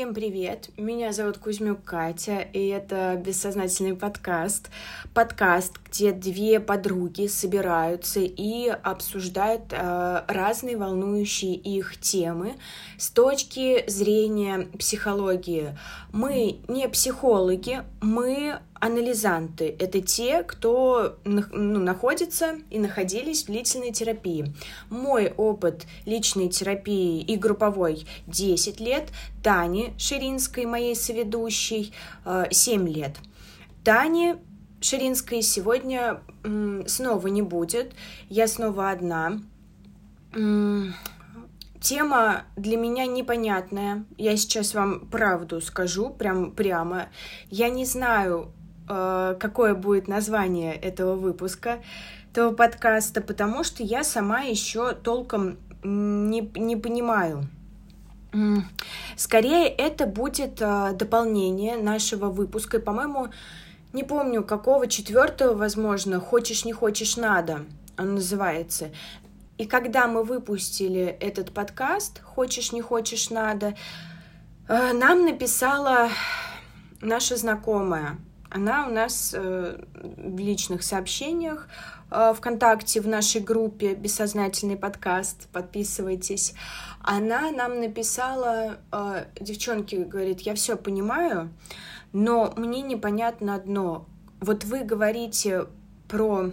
Всем привет! Меня зовут Кузьмюк Катя, и это бессознательный подкаст. Подкаст, где две подруги собираются и обсуждают э, разные волнующие их темы с точки зрения психологии. Мы не психологи, мы анализанты — это те, кто ну, находится и находились в длительной терапии. Мой опыт личной терапии и групповой 10 лет, Тани Ширинской, моей соведущей, 7 э, лет. Тани Ширинской сегодня снова не будет, я снова одна. Тема для меня непонятная. Я сейчас вам правду скажу, прям прямо. Я не знаю, Э, какое будет название этого выпуска, этого подкаста, потому что я сама еще толком не, не понимаю. Скорее, это будет э, дополнение нашего выпуска. И, по-моему, не помню, какого четвертого, возможно, хочешь не хочешь надо, он называется. И когда мы выпустили этот подкаст, хочешь не хочешь надо, э, нам написала наша знакомая, она у нас э, в личных сообщениях э, ВКонтакте в нашей группе «Бессознательный подкаст», подписывайтесь. Она нам написала, девчонки, говорит, я все понимаю, но мне непонятно одно. Вот вы говорите про...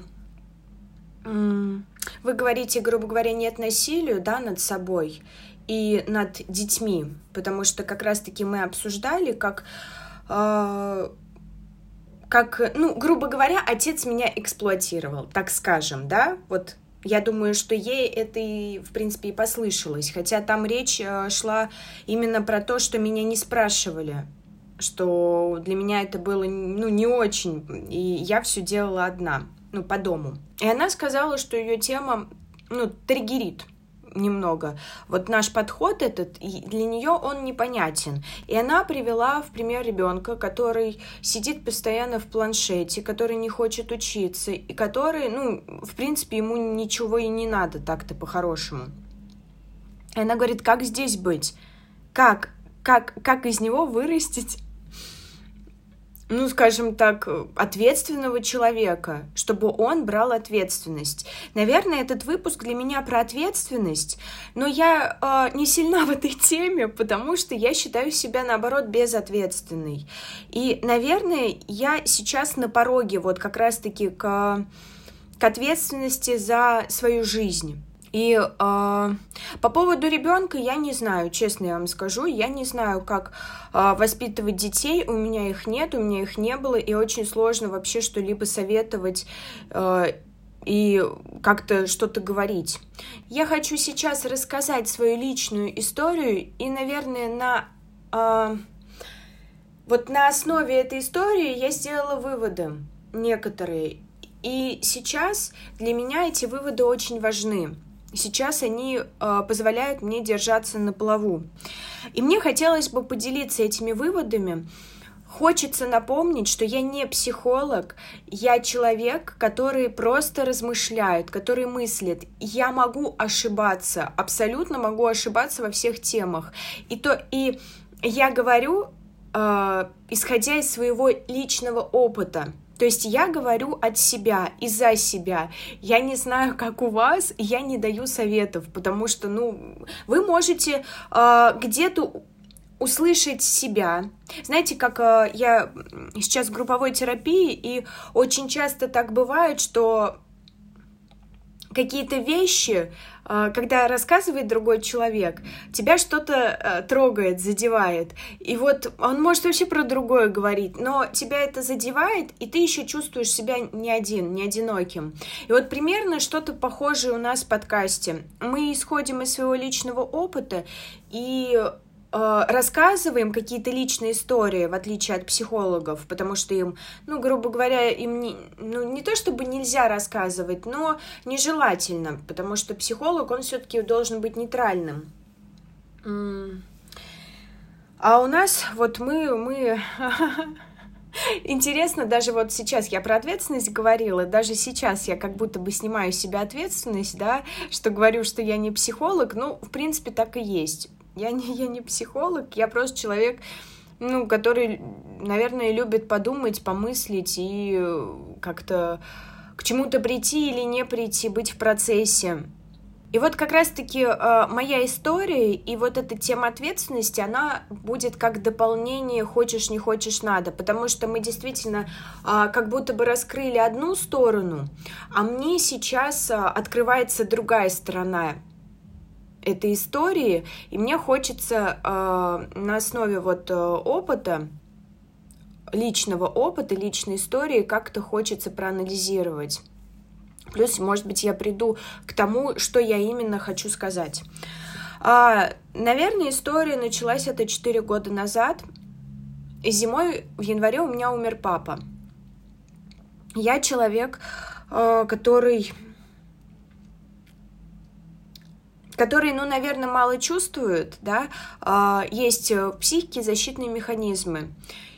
Вы говорите, грубо говоря, нет насилию, да, над собой и над детьми, потому что как раз-таки мы обсуждали, как как, ну, грубо говоря, отец меня эксплуатировал, так скажем, да, вот я думаю, что ей это и, в принципе, и послышалось, хотя там речь э, шла именно про то, что меня не спрашивали, что для меня это было, ну, не очень, и я все делала одна, ну, по дому. И она сказала, что ее тема, ну, триггерит, немного. Вот наш подход этот, для нее он непонятен. И она привела в пример ребенка, который сидит постоянно в планшете, который не хочет учиться, и который, ну, в принципе, ему ничего и не надо так-то по-хорошему. И она говорит, как здесь быть? Как? Как, как из него вырастить ну, скажем так, ответственного человека, чтобы он брал ответственность. Наверное, этот выпуск для меня про ответственность, но я э, не сильна в этой теме, потому что я считаю себя, наоборот, безответственной. И, наверное, я сейчас на пороге вот как раз-таки к, к ответственности за свою жизнь. И э, по поводу ребенка я не знаю, честно я вам скажу, я не знаю, как э, воспитывать детей. У меня их нет, у меня их не было, и очень сложно вообще что-либо советовать. Э, и как-то что-то говорить. Я хочу сейчас рассказать свою личную историю и, наверное, на э, вот на основе этой истории я сделала выводы некоторые. И сейчас для меня эти выводы очень важны. Сейчас они э, позволяют мне держаться на плаву. И мне хотелось бы поделиться этими выводами. Хочется напомнить, что я не психолог, я человек, который просто размышляет, который мыслит. Я могу ошибаться, абсолютно могу ошибаться во всех темах. И то и я говорю, э, исходя из своего личного опыта. То есть я говорю от себя и за себя. Я не знаю, как у вас, я не даю советов, потому что, ну, вы можете э, где-то услышать себя. Знаете, как э, я сейчас в групповой терапии, и очень часто так бывает, что какие-то вещи, а, когда рассказывает другой человек, тебя что-то э, трогает, задевает. И вот он может вообще про другое говорить, но тебя это задевает, и ты еще чувствуешь себя не один, не одиноким. И вот примерно что-то похожее у нас в подкасте. Мы исходим из своего личного опыта, и рассказываем какие-то личные истории, в отличие от психологов, потому что им, ну, грубо говоря, им не, ну, не то чтобы нельзя рассказывать, но нежелательно, потому что психолог, он все-таки должен быть нейтральным. А у нас, вот мы, мы... Интересно, даже вот сейчас я про ответственность говорила, даже сейчас я как будто бы снимаю с себя ответственность, да, что говорю, что я не психолог, ну, в принципе, так и есть Я не, я не психолог, я просто человек, ну, который, наверное, любит подумать, помыслить и как-то к чему-то прийти или не прийти, быть в процессе. И вот как раз-таки э, моя история и вот эта тема ответственности, она будет как дополнение «хочешь, не хочешь, надо», потому что мы действительно э, как будто бы раскрыли одну сторону, а мне сейчас э, открывается другая сторона этой истории, и мне хочется э, на основе вот э, опыта, личного опыта, личной истории как-то хочется проанализировать. Плюс, может быть, я приду к тому, что я именно хочу сказать. А, наверное, история началась это 4 года назад. Зимой в январе у меня умер папа. Я человек, а, который который, ну, наверное, мало чувствует, да, а, есть в психике защитные механизмы,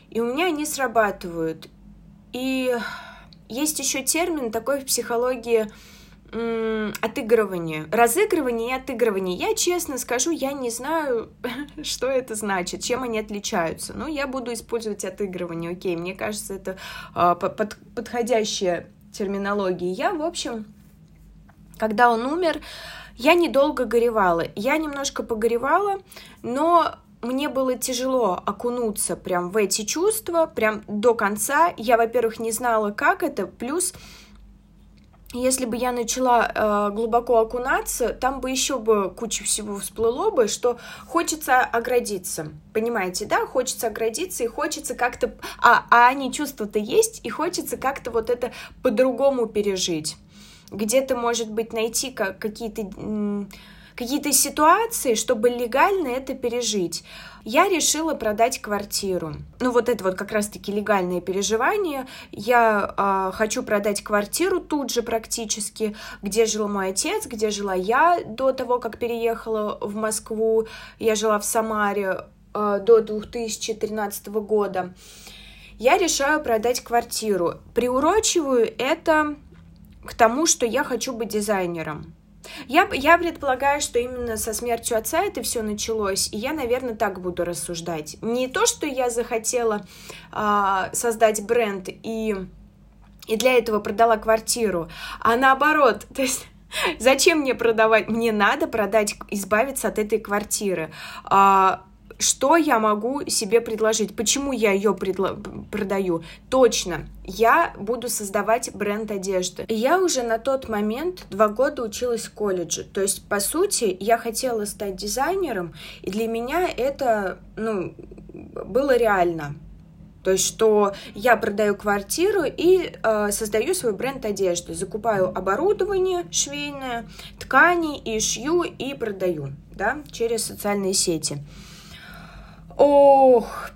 и у меня они срабатывают. И есть еще термин такой в психологии отыгрывание. Разыгрывание и отыгрывание. Я честно скажу, я не знаю, что это значит, чем они отличаются. Но я буду использовать отыгрывание. Окей, мне кажется, это э, под, подходящая терминология. Я, в общем, когда он умер, я недолго горевала. Я немножко погоревала, но мне было тяжело окунуться прям в эти чувства, прям до конца. Я, во-первых, не знала, как это, плюс если бы я начала э, глубоко окунаться, там бы еще бы куча всего всплыло бы, что хочется оградиться. Понимаете, да? Хочется оградиться и хочется как-то... А, а они чувства-то есть, и хочется как-то вот это по-другому пережить. Где-то, может быть, найти как, какие-то какие-то ситуации, чтобы легально это пережить. Я решила продать квартиру. Ну вот это вот как раз-таки легальное переживание. Я э, хочу продать квартиру тут же практически, где жил мой отец, где жила я до того, как переехала в Москву. Я жила в Самаре э, до 2013 года. Я решаю продать квартиру. Приурочиваю это к тому, что я хочу быть дизайнером. Я, я предполагаю, что именно со смертью отца это все началось, и я, наверное, так буду рассуждать. Не то, что я захотела а, создать бренд и, и для этого продала квартиру, а наоборот, то есть Зачем мне продавать? Мне надо продать, избавиться от этой квартиры. А, что я могу себе предложить, почему я ее предло- продаю. Точно, я буду создавать бренд одежды. Я уже на тот момент два года училась в колледже. То есть, по сути, я хотела стать дизайнером, и для меня это, ну, было реально. То есть, что я продаю квартиру и э, создаю свой бренд одежды, закупаю оборудование швейное, ткани и шью и продаю, да, через социальные сети. Ох,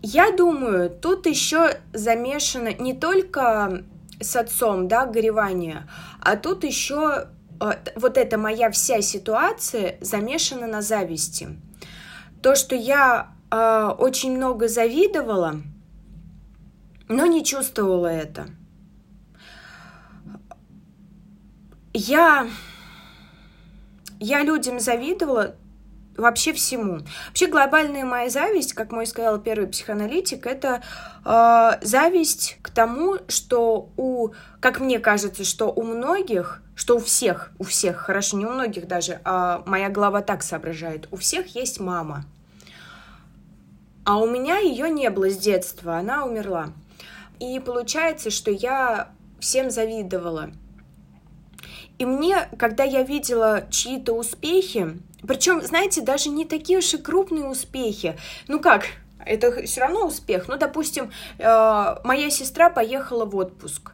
я думаю, тут еще замешано не только с отцом, да, горевание, а тут еще э, вот эта моя вся ситуация замешана на зависти. То, что я э, очень много завидовала, но не чувствовала это. Я, я людям завидовала вообще всему. Вообще глобальная моя зависть, как мой сказал первый психоаналитик, это э, зависть к тому, что у, как мне кажется, что у многих, что у всех, у всех, хорошо, не у многих даже, а моя голова так соображает, у всех есть мама. А у меня ее не было с детства, она умерла. И получается, что я всем завидовала. И мне, когда я видела чьи-то успехи, причем, знаете, даже не такие уж и крупные успехи. Ну как, это все равно успех. Ну, допустим, э, моя сестра поехала в отпуск.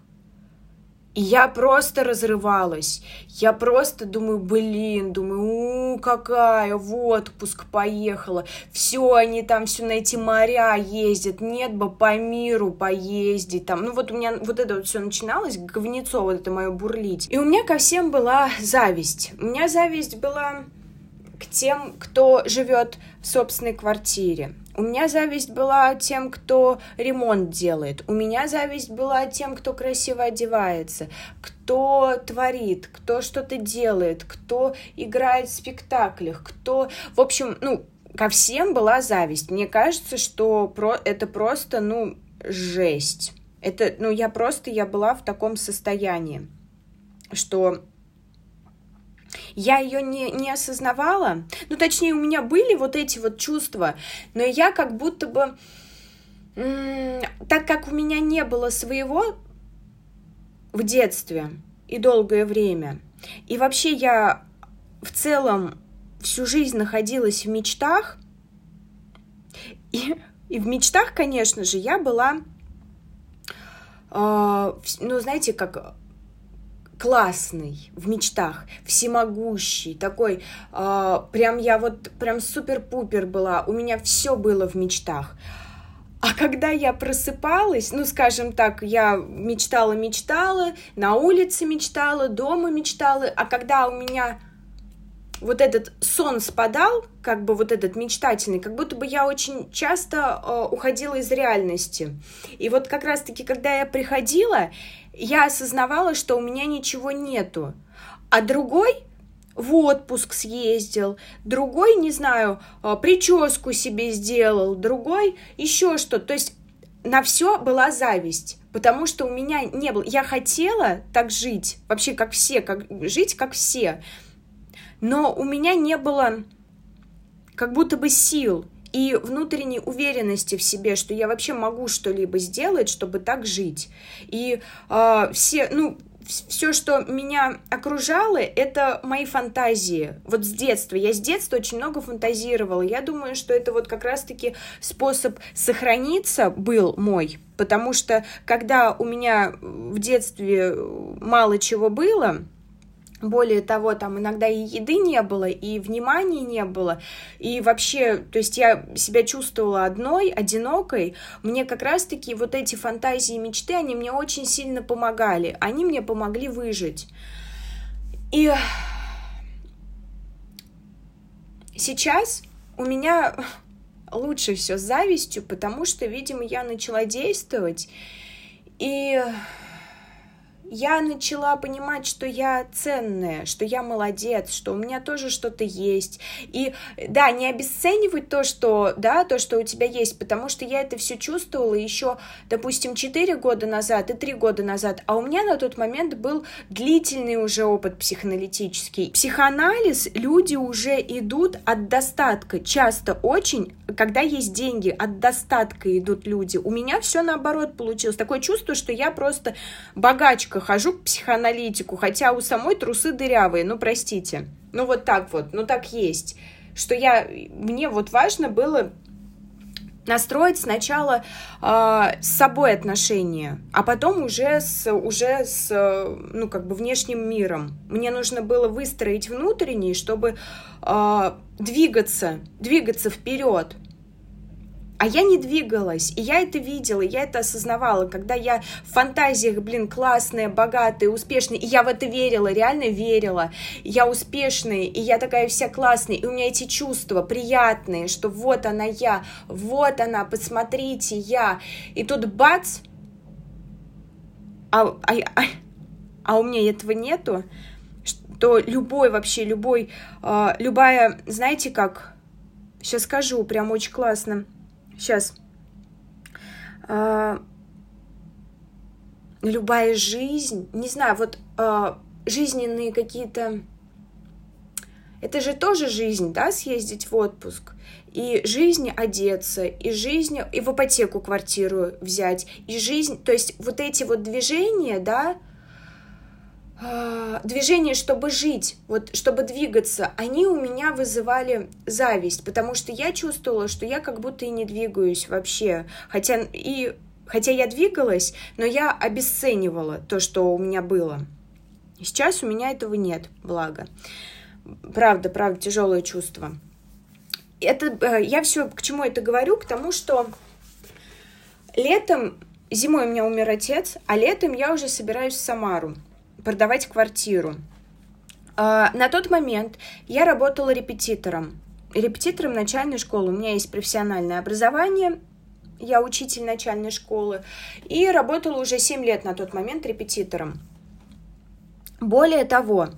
И я просто разрывалась. Я просто думаю, блин, думаю, у, какая в отпуск поехала. Все, они там все на эти моря ездят. Нет бы по миру поездить там. Ну вот у меня вот это вот все начиналось, говнецо вот это мое бурлить. И у меня ко всем была зависть. У меня зависть была к тем, кто живет в собственной квартире. У меня зависть была тем, кто ремонт делает. У меня зависть была тем, кто красиво одевается, кто творит, кто что-то делает, кто играет в спектаклях, кто... В общем, ну, ко всем была зависть. Мне кажется, что про... это просто, ну, жесть. Это, ну, я просто, я была в таком состоянии, что я ее не, не осознавала. Ну, точнее, у меня были вот эти вот чувства, но я как будто бы, так как у меня не было своего в детстве и долгое время, и вообще я в целом всю жизнь находилась в мечтах, и, и в мечтах, конечно же, я была, э, ну, знаете, как классный в мечтах, всемогущий, такой, э, прям я вот прям супер-пупер была, у меня все было в мечтах. А когда я просыпалась, ну, скажем так, я мечтала-мечтала, на улице мечтала, дома мечтала, а когда у меня вот этот сон спадал, как бы вот этот мечтательный, как будто бы я очень часто э, уходила из реальности. И вот как раз-таки, когда я приходила, я осознавала, что у меня ничего нету. А другой в отпуск съездил, другой, не знаю, э, прическу себе сделал, другой еще что. То есть на все была зависть, потому что у меня не было. Я хотела так жить, вообще как все, как жить как все но у меня не было как будто бы сил и внутренней уверенности в себе, что я вообще могу что-либо сделать, чтобы так жить. И э, все, ну, все, что меня окружало, это мои фантазии. Вот с детства. Я с детства очень много фантазировала. Я думаю, что это вот как раз-таки способ сохраниться был мой. Потому что когда у меня в детстве мало чего было, более того, там иногда и еды не было, и внимания не было, и вообще, то есть я себя чувствовала одной, одинокой. Мне как раз-таки вот эти фантазии и мечты, они мне очень сильно помогали. Они мне помогли выжить. И сейчас у меня лучше все с завистью, потому что, видимо, я начала действовать, и я начала понимать, что я ценная, что я молодец, что у меня тоже что-то есть. И да, не обесценивать то, что, да, то, что у тебя есть, потому что я это все чувствовала еще, допустим, 4 года назад и 3 года назад, а у меня на тот момент был длительный уже опыт психоаналитический. Психоанализ люди уже идут от достатка, часто очень, когда есть деньги, от достатка идут люди. У меня все наоборот получилось. Такое чувство, что я просто богачка хожу к психоаналитику, хотя у самой трусы дырявые, ну, простите. Ну, вот так вот, ну, так есть. Что я, мне вот важно было настроить сначала э, с собой отношения, а потом уже с, уже с, ну, как бы внешним миром. Мне нужно было выстроить внутренний, чтобы э, двигаться, двигаться вперед. А я не двигалась, и я это видела, я это осознавала, когда я в фантазиях, блин, классная, богатая, успешная, и я в это верила, реально верила, я успешная, и я такая вся классная, и у меня эти чувства приятные, что вот она я, вот она, посмотрите, я, и тут бац, а, а, а, а у меня этого нету, что любой вообще, любой, э, любая, знаете как, сейчас скажу, прям очень классно, Сейчас. А, любая жизнь, не знаю, вот а, жизненные какие-то... Это же тоже жизнь, да, съездить в отпуск. И жизнь одеться, и жизнь, и в ипотеку квартиру взять, и жизнь, то есть вот эти вот движения, да, а, движения, чтобы жить, вот чтобы двигаться, они у меня вызывали зависть, потому что я чувствовала, что я как будто и не двигаюсь вообще, хотя и хотя я двигалась, но я обесценивала то, что у меня было. Сейчас у меня этого нет, благо. Правда, правда, тяжелое чувство. Это э, я все к чему это говорю, к тому, что летом, зимой у меня умер отец, а летом я уже собираюсь в Самару продавать квартиру. А, на тот момент я работала репетитором репетитором начальной школы. У меня есть профессиональное образование, я учитель начальной школы, и работала уже 7 лет на тот момент репетитором. Более того,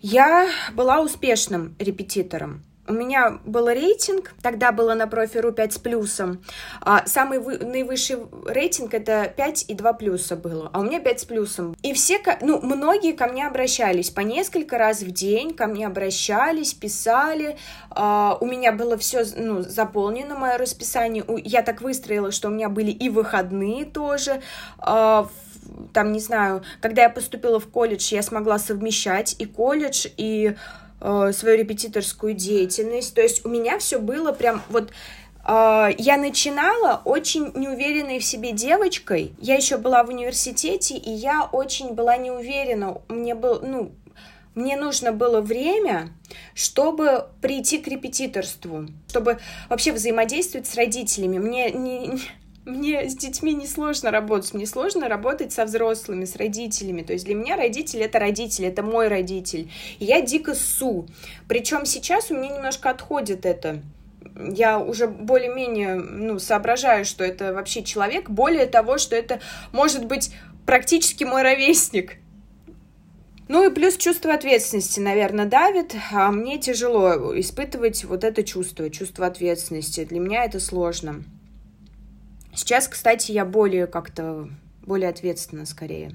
я была успешным репетитором. У меня был рейтинг, тогда было на профи.ру 5 с плюсом. А самый вы, наивысший рейтинг это 5 и 2 плюса было, а у меня 5 с плюсом. И все, ну, многие ко мне обращались по несколько раз в день, ко мне обращались, писали. А, у меня было все ну, заполнено, мое расписание. Я так выстроила, что у меня были и выходные тоже. А, там, не знаю, когда я поступила в колледж, я смогла совмещать и колледж, и э, свою репетиторскую деятельность. То есть у меня все было прям вот э, я начинала очень неуверенной в себе девочкой. Я еще была в университете, и я очень была не уверена. Мне был, ну, мне нужно было время, чтобы прийти к репетиторству, чтобы вообще взаимодействовать с родителями. Мне не, мне с детьми не сложно работать, мне сложно работать со взрослыми, с родителями. То есть для меня родитель это родитель, это мой родитель. Я дико су. Причем сейчас у меня немножко отходит это. Я уже более-менее ну, соображаю, что это вообще человек. Более того, что это может быть практически мой ровесник. Ну и плюс чувство ответственности, наверное, давит, а мне тяжело испытывать вот это чувство, чувство ответственности. Для меня это сложно. Сейчас, кстати, я более как-то, более ответственна скорее.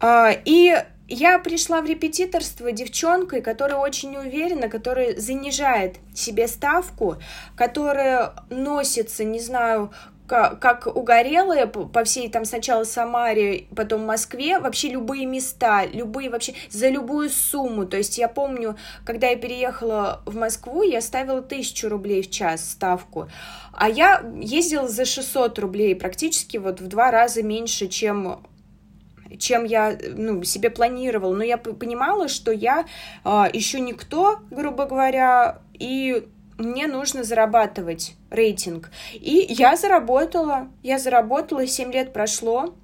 А, и я пришла в репетиторство девчонкой, которая очень неуверена, которая занижает себе ставку, которая носится, не знаю, как, угорелые по всей там сначала Самаре, потом Москве, вообще любые места, любые вообще, за любую сумму. То есть я помню, когда я переехала в Москву, я ставила тысячу рублей в час ставку, а я ездила за 600 рублей, практически вот в два раза меньше, чем чем я ну, себе планировала. Но я понимала, что я э, а, еще никто, грубо говоря, и мне нужно зарабатывать рейтинг. И я заработала, я заработала, 7 лет прошло,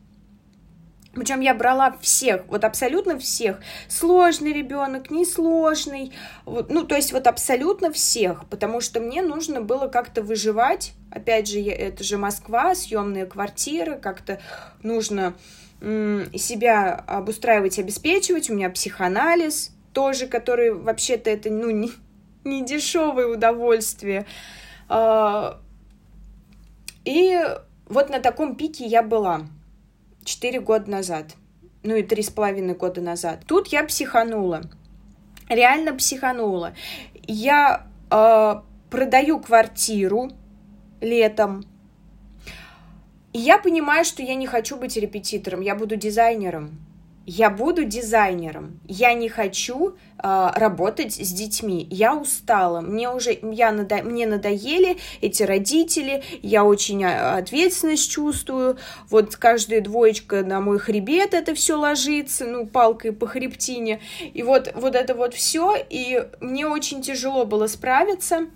причем я брала всех, вот абсолютно всех. Сложный ребенок, несложный. Вот, ну, то есть вот абсолютно всех, потому что мне нужно было как-то выживать. Опять же, это же Москва, съемные квартиры, как-то нужно себя обустраивать, обеспечивать. У меня психоанализ тоже, который вообще-то это, ну, не, не дешевое удовольствие. А, и вот на таком пике я была четыре года назад, ну и три с половиной года назад. Тут я психанула, реально психанула. Я э, продаю квартиру летом, и я понимаю, что я не хочу быть репетитором, я буду дизайнером я буду дизайнером. Я не хочу э, работать с детьми. Я устала. Мне уже я надо, мне надоели эти родители. Я очень а, ответственность чувствую. Вот каждая двоечка на мой хребет это все ложится, ну палкой по хребтине. И вот вот это вот все. И мне очень тяжело было справиться.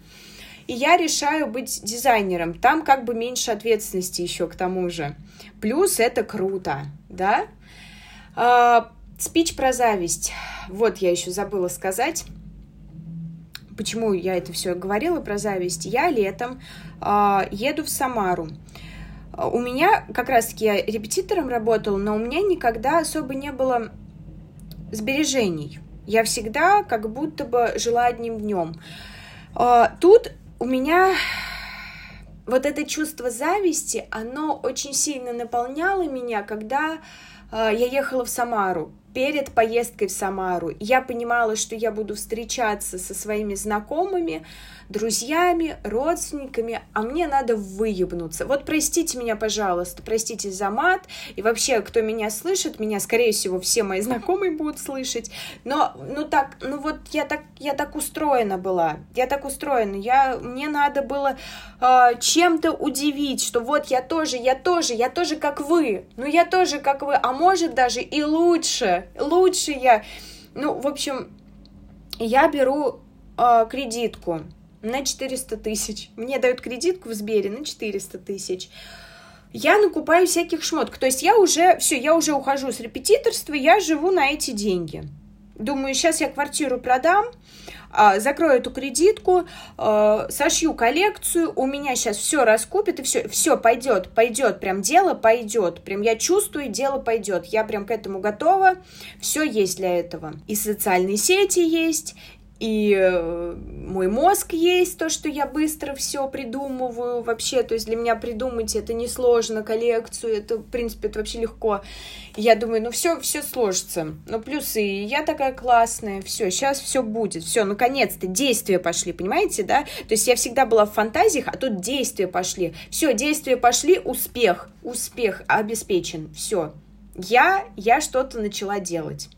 И я решаю быть дизайнером. Там как бы меньше ответственности еще к тому же. Плюс это круто, да? А, спич про зависть. Вот я еще забыла сказать. Почему я это все говорила про зависть? Я летом а, еду в Самару. У меня, как раз-таки я репетитором работала, но у меня никогда особо не было сбережений. Я всегда как будто бы жила одним днем. А, тут у меня вот это чувство зависти, оно очень сильно наполняло меня, когда я ехала в Самару. Перед поездкой в Самару я понимала, что я буду встречаться со своими знакомыми, друзьями, родственниками, а мне надо выебнуться. Вот простите меня, пожалуйста, простите за мат, и вообще, кто меня слышит, меня, скорее всего, все мои знакомые будут слышать, но, ну так, ну вот я так, я так устроена была, я так устроена, я, мне надо было э, чем-то удивить, что вот я тоже, я тоже, я тоже как вы, ну я тоже как вы, а может даже и лучше, лучше я, ну, в общем, я беру э, кредитку, на 400 тысяч. Мне дают кредитку в Сбере на 400 тысяч. Я накупаю всяких шмоток. То есть я уже, все, я уже ухожу с репетиторства, я живу на эти деньги. Думаю, сейчас я квартиру продам, а, закрою эту кредитку, а, сошью коллекцию, у меня сейчас все раскупит, и все, все пойдет, пойдет, прям дело пойдет, прям я чувствую, дело пойдет, я прям к этому готова, все есть для этого. И социальные сети есть, и э, мой мозг есть, то, что я быстро все придумываю вообще, то есть для меня придумать это несложно, коллекцию, это, в принципе, это вообще легко. я думаю, ну все, все сложится. Ну, плюсы, я такая классная, все, сейчас все будет, все, наконец-то действия пошли, понимаете, да? То есть я всегда была в фантазиях, а тут действия пошли. Все, действия пошли, успех, успех обеспечен, все. Я, я что-то начала делать.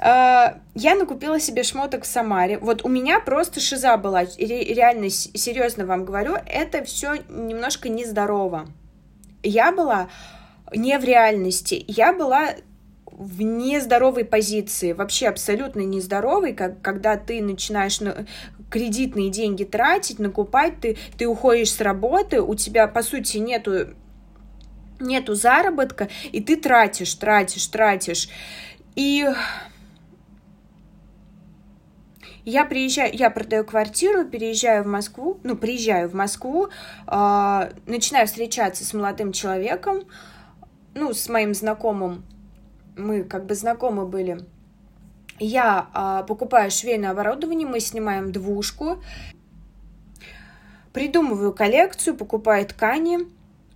А, я накупила себе шмоток в Самаре. Вот у меня просто шиза была. Реально, серьезно вам говорю, это все немножко нездорово. Я была не в реальности. Я была в нездоровой позиции, вообще абсолютно нездоровой, как, когда ты начинаешь на, кредитные деньги тратить, накупать, ты, ты уходишь с работы, у тебя, по сути, нету, нету заработка, и ты тратишь, тратишь, тратишь. И я приезжаю, я продаю квартиру, переезжаю в Москву, ну, приезжаю в Москву, э, начинаю встречаться с молодым человеком, ну, с моим знакомым, мы как бы знакомы были. Я э, покупаю швейное оборудование, мы снимаем двушку, придумываю коллекцию, покупаю ткани,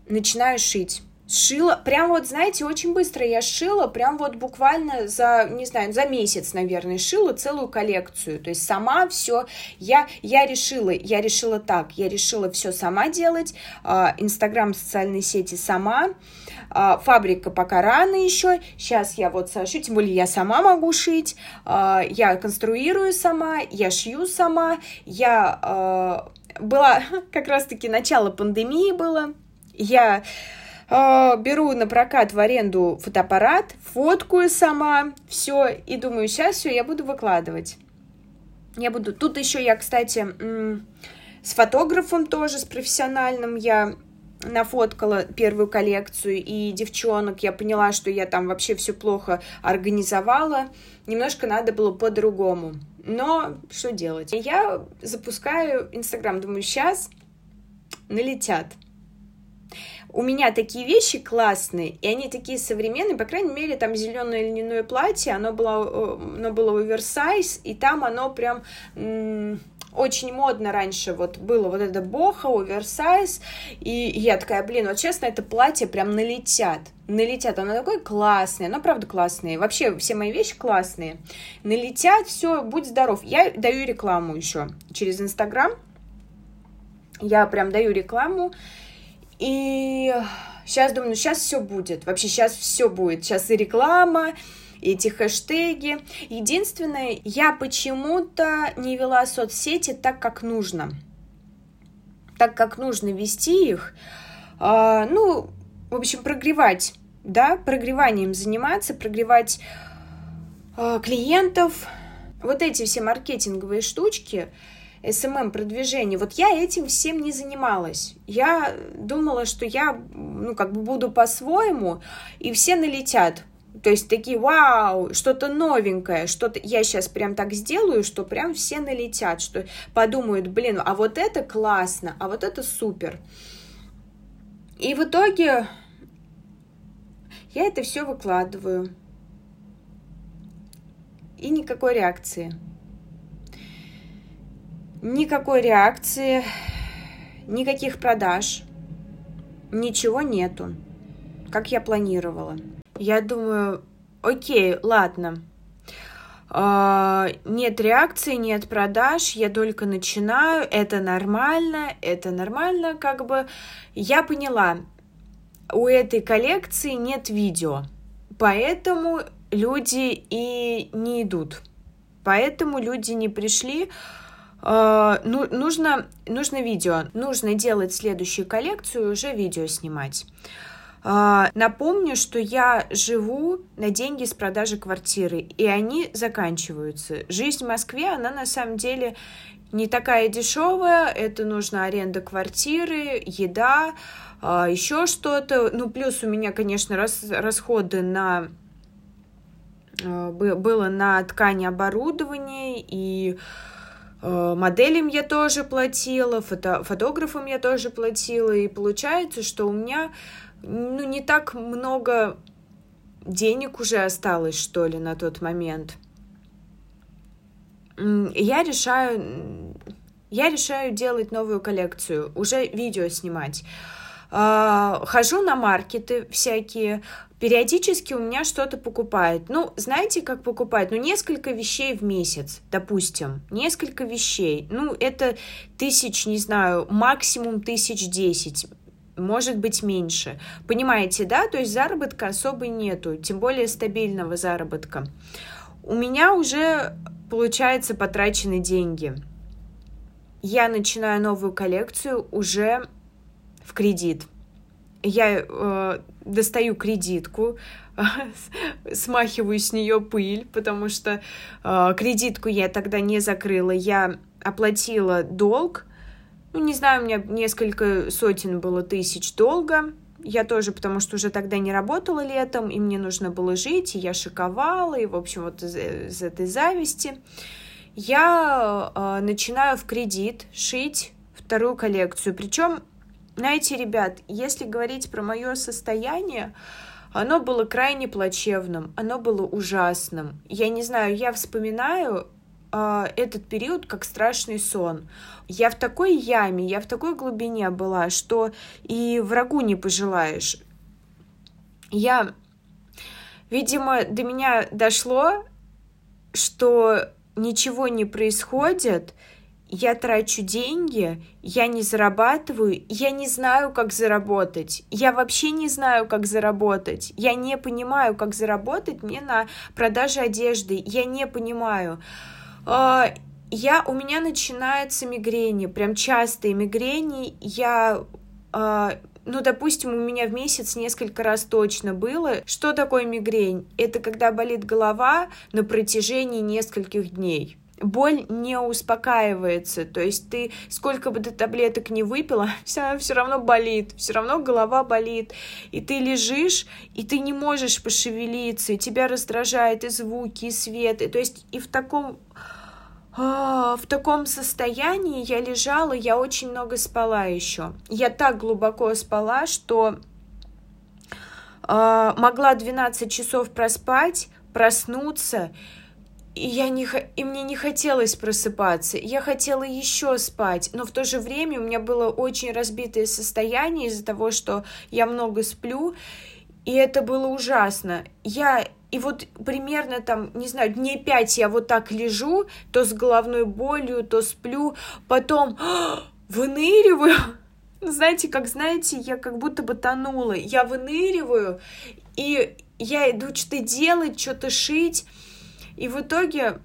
начинаю шить сшила, прям вот, знаете, очень быстро я сшила, прям вот буквально за, не знаю, за месяц, наверное, шила целую коллекцию, то есть сама все, я, я решила, я решила так, я решила все сама делать, а, Инстаграм, социальные сети сама, а, фабрика пока рано еще, сейчас я вот сошью, тем более я сама могу шить, а, я конструирую сама, я шью сама, я была, как раз-таки начало пандемии было, я э, беру на прокат в аренду фотоаппарат, фоткаю сама, все, и думаю, сейчас все, я буду выкладывать. Я буду... Тут еще я, кстати, с фотографом тоже, с профессиональным я нафоткала первую коллекцию, и девчонок я поняла, что я там вообще все плохо организовала. Немножко надо было по-другому. Но что делать? Я запускаю Инстаграм, думаю, сейчас налетят у меня такие вещи классные, и они такие современные, по крайней мере, там зеленое льняное платье, оно было, э, оно было оверсайз, и там оно прям очень модно раньше вот было вот это боха, оверсайз, и я такая, блин, вот честно, это платье прям налетят, налетят, оно такое классное, оно правда классное, вообще все мои вещи классные, налетят, все, будь здоров, я даю рекламу еще через Инстаграм, я прям даю рекламу, и сейчас думаю, ну сейчас все будет. Вообще сейчас все будет. Сейчас и реклама, и эти хэштеги. Единственное, я почему-то не вела соцсети так, как нужно. Так, как нужно вести их. А, ну, в общем, прогревать, да, прогреванием заниматься, прогревать а, клиентов. Вот эти все маркетинговые штучки, SMM-продвижение, вот я этим всем не занималась. Я думала, что я, ну, как бы буду по-своему, и все налетят. То есть такие, вау, что-то новенькое, что-то я сейчас прям так сделаю, что прям все налетят, что подумают, блин, а вот это классно, а вот это супер. И в итоге я это все выкладываю. И никакой реакции. Никакой реакции, никаких продаж, ничего нету, как я планировала. Я думаю, окей, ладно, Uh, нет реакции, нет продаж, я только начинаю, это нормально, это нормально, как бы. Я поняла, у этой коллекции нет видео, поэтому люди и не идут, поэтому люди не пришли, ну, нужно, нужно видео, нужно делать следующую коллекцию, уже видео снимать. Uh, напомню, что я живу на деньги с продажи квартиры, и они заканчиваются. Жизнь в Москве, она на самом деле не такая дешевая, это нужна аренда квартиры, еда, uh, еще что-то. Ну, плюс у меня, конечно, рас, расходы на было на ткани оборудование, и моделям я тоже платила, фото, фотографам я тоже платила, и получается, что у меня ну, не так много денег уже осталось, что ли, на тот момент. Я решаю, я решаю делать новую коллекцию, уже видео снимать. А, хожу на маркеты всякие, периодически у меня что-то покупают. Ну, знаете, как покупают? Ну, несколько вещей в месяц, допустим. Несколько вещей. Ну, это тысяч, не знаю, максимум тысяч десять может быть меньше. Понимаете, да? То есть заработка особо нету, тем более стабильного заработка. У меня уже, получается, потрачены деньги. Я начинаю новую коллекцию уже в кредит. Я э, достаю кредитку, смахиваю с нее пыль, потому что э, кредитку я тогда не закрыла. Я оплатила долг, ну, не знаю, у меня несколько сотен было тысяч долга. Я тоже, потому что уже тогда не работала летом, и мне нужно было жить, и я шиковала, и, в общем, вот из, из этой зависти. Я э, начинаю в кредит шить вторую коллекцию. Причем, знаете, ребят, если говорить про мое состояние, оно было крайне плачевным, оно было ужасным. Я не знаю, я вспоминаю э, этот период как страшный сон. Я в такой яме, я в такой глубине была, что и врагу не пожелаешь. Я, видимо, до меня дошло, что ничего не происходит, я трачу деньги, я не зарабатываю, я не знаю, как заработать. Я вообще не знаю, как заработать. Я не понимаю, как заработать мне на продаже одежды. Я не понимаю. А, я, у меня начинаются мигрени, прям частые мигрени. Я, а, ну, допустим, у меня в месяц несколько раз точно было. Что такое мигрень? Это когда болит голова на протяжении нескольких дней боль не успокаивается, то есть ты сколько бы ты таблеток не выпила, все, все равно болит, все равно голова болит, и ты лежишь, и ты не можешь пошевелиться, и тебя раздражает и звуки, и свет, и, то есть и в таком а, в таком состоянии я лежала, я очень много спала еще. Я так глубоко спала, что э, могла 12 часов проспать, проснуться, и, я не, и мне не хотелось просыпаться. Я хотела еще спать, но в то же время у меня было очень разбитое состояние из-за того, что я много сплю, и это было ужасно. Я и вот примерно там, не знаю, дней пять я вот так лежу, то с головной болью, то сплю, потом выныриваю. Знаете, как знаете, я как будто бы тонула. Я выныриваю, и я иду что-то делать, что-то шить. И в итоге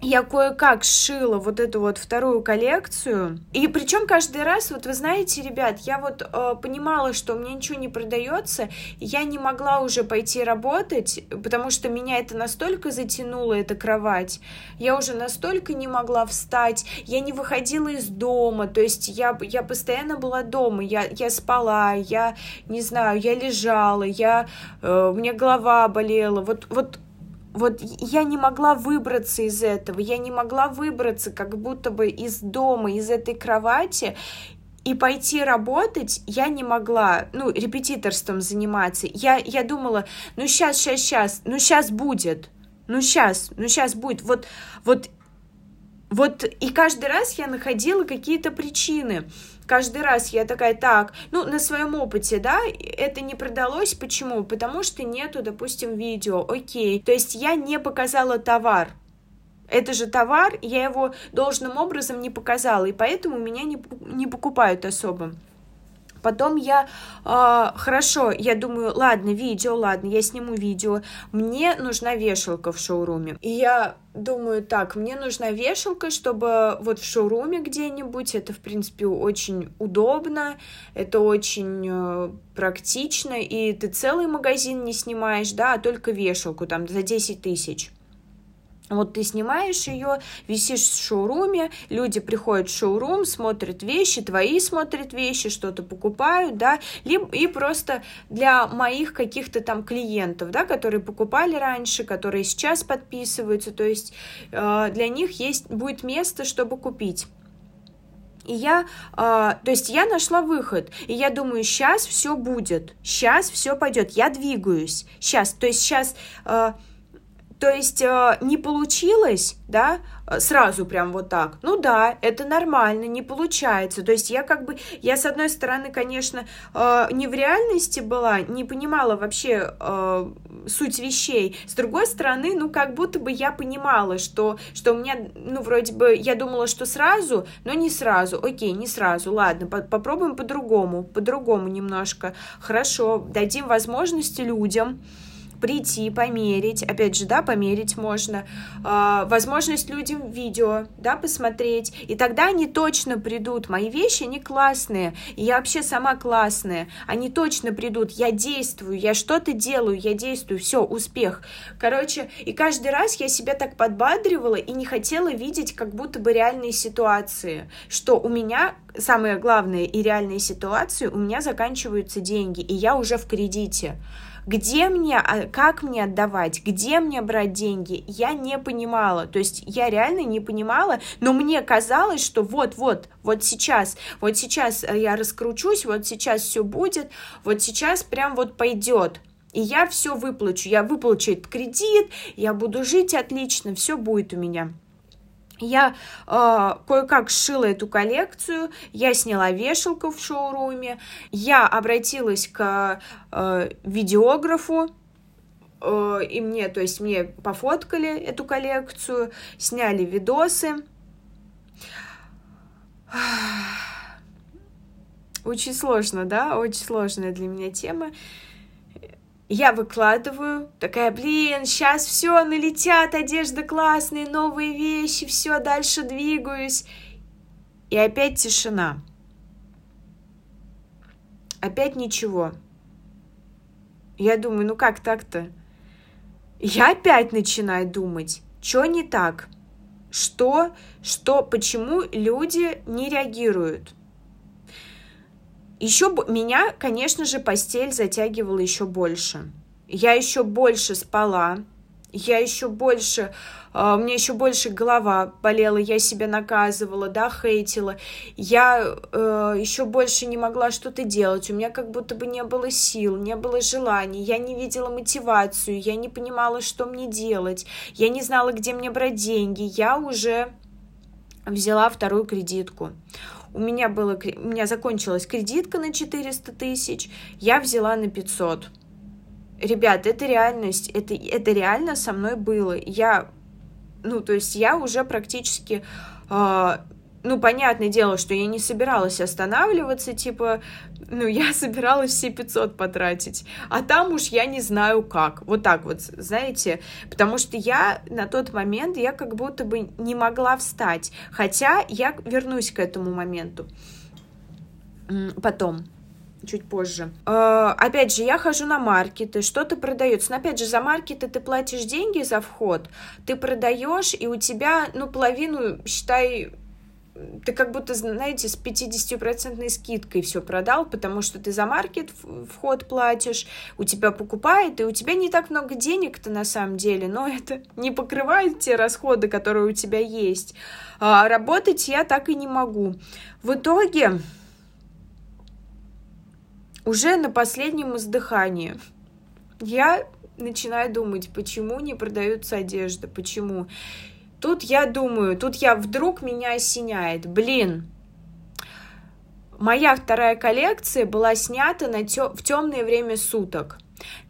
я кое-как сшила вот эту вот вторую коллекцию. И причем каждый раз, вот вы знаете, ребят, я вот э, понимала, что у меня ничего не продается, я не могла уже пойти работать, потому что меня это настолько затянуло, эта кровать. Я уже настолько не могла встать, я не выходила из дома, то есть я, я постоянно была дома, я, я спала, я, не знаю, я лежала, я, э, у меня голова болела, вот, вот вот я не могла выбраться из этого, я не могла выбраться как будто бы из дома, из этой кровати, и пойти работать я не могла, ну, репетиторством заниматься. Я, я думала, ну, сейчас, сейчас, сейчас, ну, сейчас будет, ну, сейчас, ну, сейчас будет. Вот, вот, вот, и каждый раз я находила какие-то причины каждый раз я такая, так, ну, на своем опыте, да, это не продалось, почему? Потому что нету, допустим, видео, окей, то есть я не показала товар, это же товар, я его должным образом не показала, и поэтому меня не, не покупают особо. Потом я, э, хорошо, я думаю, ладно, видео, ладно, я сниму видео. Мне нужна вешалка в шоуруме. И я думаю, так, мне нужна вешалка, чтобы вот в шоуруме где-нибудь, это, в принципе, очень удобно, это очень э, практично, и ты целый магазин не снимаешь, да, а только вешалку там за 10 тысяч. Вот ты снимаешь ее, висишь в шоуруме, люди приходят в шоурум, смотрят вещи, твои смотрят вещи, что-то покупают, да, и просто для моих каких-то там клиентов, да, которые покупали раньше, которые сейчас подписываются, то есть э, для них есть будет место, чтобы купить. И я, э, то есть я нашла выход, и я думаю, сейчас все будет, сейчас все пойдет, я двигаюсь, сейчас, то есть сейчас э, то есть э, не получилось, да, сразу прям вот так. Ну да, это нормально, не получается. То есть я как бы, я с одной стороны, конечно, э, не в реальности была, не понимала вообще э, суть вещей. С другой стороны, ну как будто бы я понимала, что, что у меня, ну вроде бы, я думала, что сразу, но не сразу. Окей, не сразу, ладно, по попробуем по-другому, по-другому немножко. Хорошо, дадим возможности людям прийти, померить, опять же, да, померить можно, э, возможность людям видео, да, посмотреть, и тогда они точно придут, мои вещи, они классные, и я вообще сама классная, они точно придут, я действую, я что-то делаю, я действую, все, успех. Короче, и каждый раз я себя так подбадривала и не хотела видеть как будто бы реальные ситуации, что у меня самое главное и реальные ситуации, у меня заканчиваются деньги, и я уже в кредите где мне, а, как мне отдавать, где мне брать деньги, я не понимала. То есть я реально не понимала, но мне казалось, что вот-вот, вот сейчас, вот сейчас э, я раскручусь, вот сейчас все будет, вот сейчас прям вот пойдет. И я все выплачу, я выплачу этот кредит, я буду жить отлично, все будет у меня. Я э, кое-как сшила эту коллекцию, я сняла вешалку в шоуруме, я обратилась к э, видеографу, э, и мне, то есть мне пофоткали эту коллекцию, сняли видосы. Очень сложно, да, очень сложная для меня тема. Я выкладываю, такая, блин, сейчас все, налетят, одежда классная, новые вещи, все, дальше двигаюсь. И опять тишина. Опять ничего. Я думаю, ну как так-то? Я опять начинаю думать, что не так? Что, что, почему люди не реагируют? Еще меня, конечно же, постель затягивала еще больше. Я еще больше спала, я еще больше, uh, у меня еще больше голова болела, я себя наказывала, да, хейтила, я uh, еще больше не могла что-то делать, у меня как будто бы не было сил, не было желаний, я не видела мотивацию, я не понимала, что мне делать, я не знала, где мне брать деньги, я уже взяла вторую кредитку у меня, было, у меня закончилась кредитка на 400 тысяч, я взяла на 500. Ребят, это реальность, это, это реально со мной было. Я, ну, то есть я уже практически э, ну, понятное дело, что я не собиралась останавливаться, типа, ну, я собиралась все 500 потратить, а там уж я не знаю как, вот так вот, знаете, потому что я на тот момент, я как будто бы не могла встать, хотя я вернусь к этому моменту потом, чуть позже. Э, опять же, я хожу на маркеты, что-то продается. Но опять же, за маркеты ты платишь деньги за вход, ты продаешь, и у тебя, ну, половину, считай, ты как будто, знаете, с 50% скидкой все продал, потому что ты за маркет вход платишь, у тебя покупает, и у тебя не так много денег-то на самом деле, но это не покрывает те расходы, которые у тебя есть. А работать я так и не могу. В итоге уже на последнем издыхании я начинаю думать, почему не продается одежда, почему. Тут я думаю, тут я вдруг меня осеняет. Блин, моя вторая коллекция была снята на тё- в темное время суток.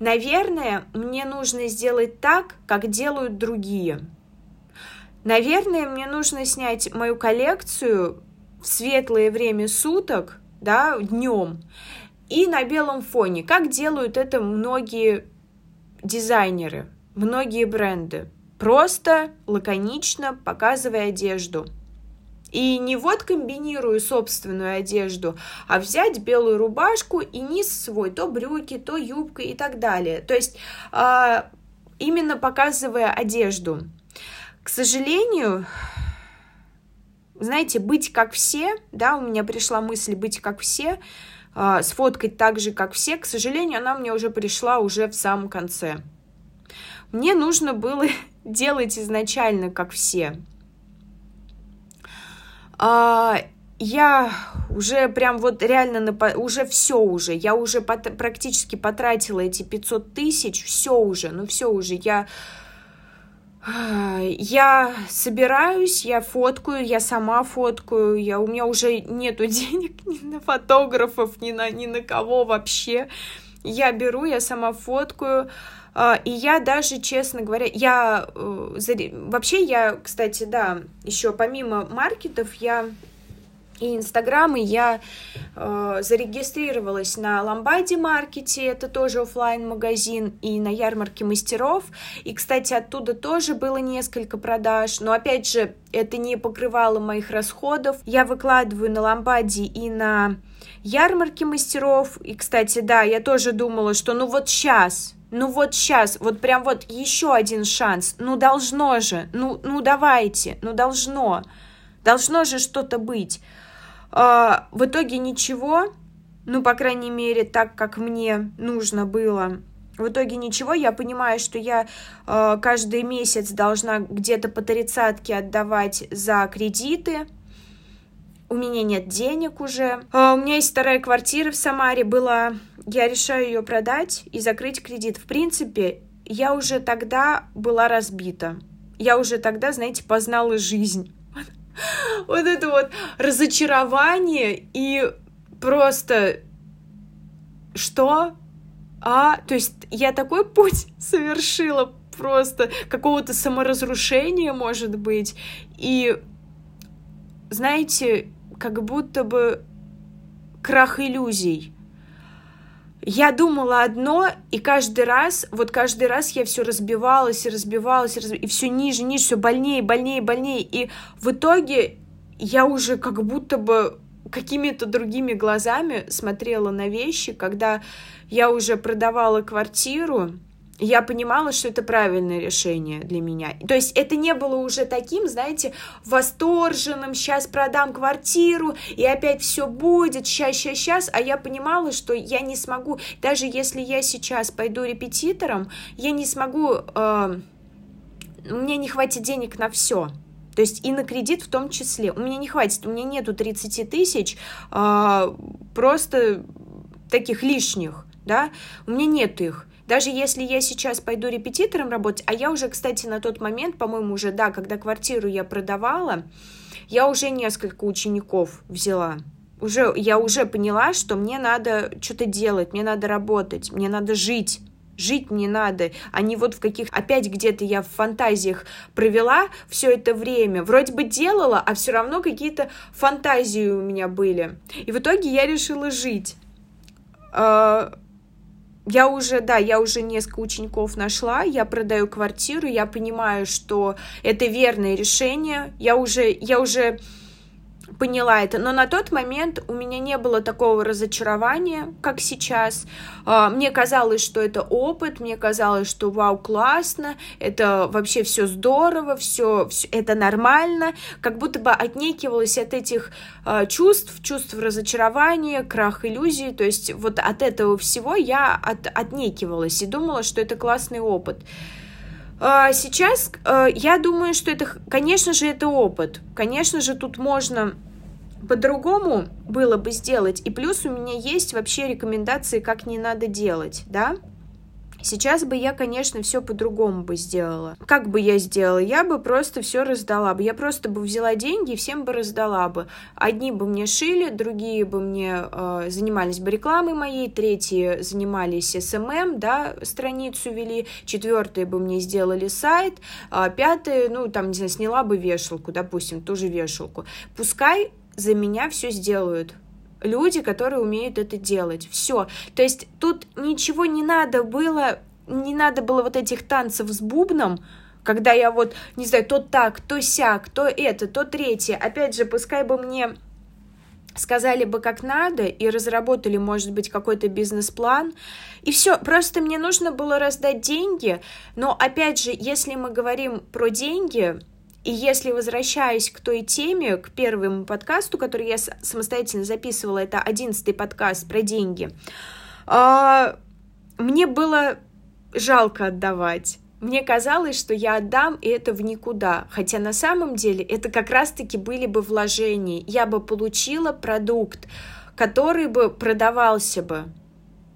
Наверное, мне нужно сделать так, как делают другие. Наверное, мне нужно снять мою коллекцию в светлое время суток, да, днем, и на белом фоне, как делают это многие дизайнеры, многие бренды. Просто, лаконично, показывая одежду. И не вот комбинирую собственную одежду, а взять белую рубашку и низ свой, то брюки, то юбка и так далее. То есть а, именно показывая одежду. К сожалению, знаете, быть как все, да, у меня пришла мысль быть как все, э, сфоткать так же, как все, к сожалению, она мне уже пришла уже в самом конце. Мне нужно было делать изначально как все. А, я уже прям вот реально на, уже все уже, я уже пот, практически потратила эти 500 тысяч, все уже, ну все уже, я я собираюсь, я фоткаю, я сама фоткаю, я, у меня уже нету денег ни на фотографов, ни на, ни на кого вообще. Я беру, я сама фоткаю, и я даже, честно говоря, я э, вообще я, кстати, да, еще помимо маркетов, я и Инстаграм, и я э, зарегистрировалась на Ламбаде Маркете, это тоже офлайн магазин и на ярмарке мастеров. И, кстати, оттуда тоже было несколько продаж, но, опять же, это не покрывало моих расходов. Я выкладываю на Ламбаде и на ярмарке мастеров. И, кстати, да, я тоже думала, что ну вот сейчас, ну вот сейчас, вот прям вот еще один шанс, ну должно же, ну, ну давайте, ну должно, должно же что-то быть. А, в итоге ничего, ну, по крайней мере, так, как мне нужно было. В итоге ничего, я понимаю, что я э, каждый месяц должна где-то по тридцатке отдавать за кредиты. У меня нет денег уже. Э, у меня есть вторая квартира в Самаре была. Я решаю ее продать и закрыть кредит. В принципе, я уже тогда была разбита. Я уже тогда, знаете, познала жизнь вот это вот разочарование и просто что? А, то есть я такой путь совершила просто какого-то саморазрушения, может быть, и знаете, как будто бы крах иллюзий. Я думала одно, и каждый раз, вот каждый раз я все разбивалась и разбивалась, и, все ниже, ниже, все больнее, больнее, больнее. И в итоге я уже как будто бы какими-то другими глазами смотрела на вещи, когда я уже продавала квартиру, я понимала, что это правильное решение для меня. То есть это не было уже таким, знаете, восторженным, сейчас продам квартиру, и опять все будет, сейчас, сейчас, сейчас, а я понимала, что я не смогу, даже если я сейчас пойду репетитором, я не смогу, э, меня не хватит денег на все. То есть и на кредит в том числе. У меня не хватит, у меня нету 30 тысяч э, просто таких лишних, да, у меня нет их. Даже если я сейчас пойду репетитором работать, а я уже, кстати, на тот момент, по-моему, уже, да, когда квартиру я продавала, я уже несколько учеников взяла. Уже, я уже поняла, что мне надо что-то делать, мне надо работать, мне надо жить жить надо, а не вот в каких... Опять где-то я в фантазиях провела все это время. Вроде бы делала, а все равно какие-то фантазии у меня были. И в итоге я решила жить. Я уже, да, я уже несколько учеников нашла, я продаю квартиру, я понимаю, что это верное решение, я уже, я уже поняла это. Но на тот момент у меня не было такого разочарования, как сейчас. А, мне казалось, что это опыт, мне казалось, что вау, классно, это вообще все здорово, все, все это нормально, как будто бы отнекивалась от этих а, чувств, чувств разочарования, крах иллюзий, то есть вот от этого всего я от, отнекивалась и думала, что это классный опыт. А, сейчас э, я думаю, что это, конечно же, это опыт. Конечно же, тут можно по-другому было бы сделать. И плюс у меня есть вообще рекомендации, как не надо делать, да? Сейчас бы я, конечно, все по-другому бы сделала. Как бы я сделала? Я бы просто все раздала бы. Я просто бы взяла деньги и всем бы раздала бы. Одни бы мне шили, другие бы мне э, занимались бы рекламой моей, третьи занимались SMM, эм эм, да, страницу вели, четвертые бы мне сделали сайт, а пятые, ну, там, не знаю, сняла бы вешалку, допустим, ту же вешалку. Пускай за меня все сделают люди, которые умеют это делать. Все. То есть тут ничего не надо было, не надо было вот этих танцев с бубном, когда я вот, не знаю, то так, то сяк, то это, то третье. Опять же, пускай бы мне сказали бы как надо и разработали, может быть, какой-то бизнес-план. И все, просто мне нужно было раздать деньги. Но опять же, если мы говорим про деньги, и если возвращаясь к той теме, к первому подкасту, который я самостоятельно записывала, это одиннадцатый подкаст про деньги, а, мне было жалко отдавать. Мне казалось, что я отдам, и это в никуда. Хотя на самом деле это как раз-таки были бы вложения. Я бы получила продукт, который бы продавался бы.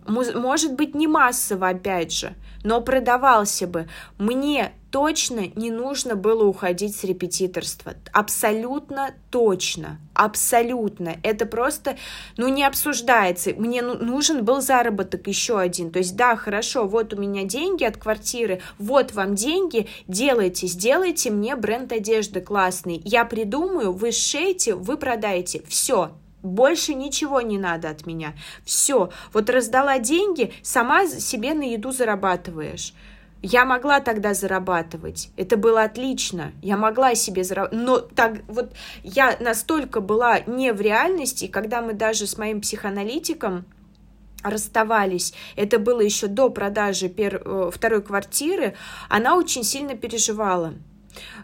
Может быть, не массово, опять же, но продавался бы. Мне точно не нужно было уходить с репетиторства. Абсолютно точно. Абсолютно. Это просто, ну, не обсуждается. Мне ну, нужен был заработок еще один. То есть, да, хорошо, вот у меня деньги от квартиры, вот вам деньги, делайте, сделайте мне бренд одежды классный. Я придумаю, вы сшейте, вы продаете. Все, больше ничего не надо от меня. Все. Вот раздала деньги, сама себе на еду зарабатываешь. Я могла тогда зарабатывать, это было отлично, я могла себе зарабатывать, но так вот я настолько была не в реальности, когда мы даже с моим психоаналитиком расставались, это было еще до продажи пер... Э, второй квартиры, она очень сильно переживала.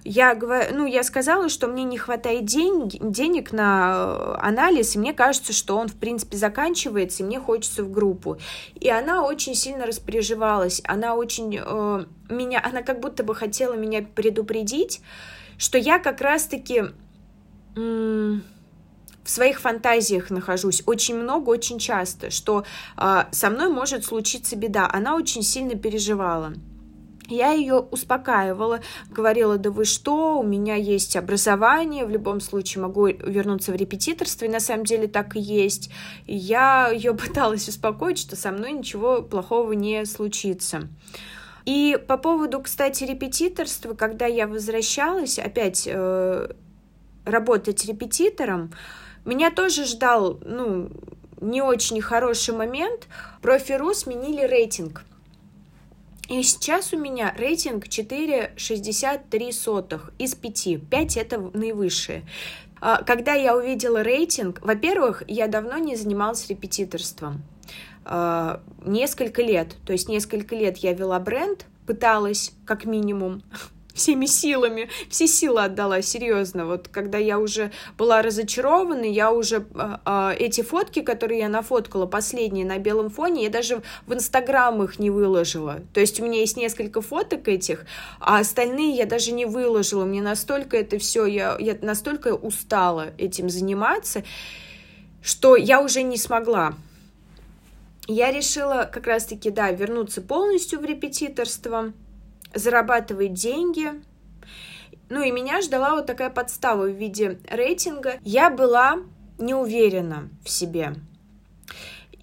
Я, ну, я сказала, что мне не хватает денег, денег на э, анализ, и мне кажется, что он, в принципе, заканчивается, и мне хочется в группу. И она очень сильно распереживалась, она очень э, меня, она как будто бы хотела меня предупредить, что я как раз-таки в своих фантазиях нахожусь очень много, очень часто, что э, со мной может случиться беда. Она очень сильно переживала. Я ее успокаивала, говорила, да вы что, у меня есть образование, в любом случае могу вернуться в репетиторство, и на самом деле так и есть. И я ее пыталась успокоить, что со мной ничего плохого не случится. И по поводу, кстати, репетиторства, когда я возвращалась опять э, работать репетитором, меня тоже ждал, ну, не очень хороший момент. Профи.ру сменили рейтинг. И сейчас у меня рейтинг 4,63 из 5. 5 это наивысшее. А, когда я увидела рейтинг, во-первых, я давно не занималась репетиторством. А, несколько лет. То есть несколько лет я вела бренд, пыталась, как минимум, всеми силами, все силы отдала, серьезно. Вот когда я уже была разочарована, я уже э, эти фотки, которые я нафоткала, последние на белом фоне, я даже в Инстаграм их не выложила. То есть у меня есть несколько фоток этих, а остальные я даже не выложила. Мне настолько это все, я, я настолько устала этим заниматься, что я уже не смогла. Я решила как раз-таки, да, вернуться полностью в репетиторство, зарабатывать деньги. Ну и меня ждала вот такая подстава в виде рейтинга. Я была не уверена в себе.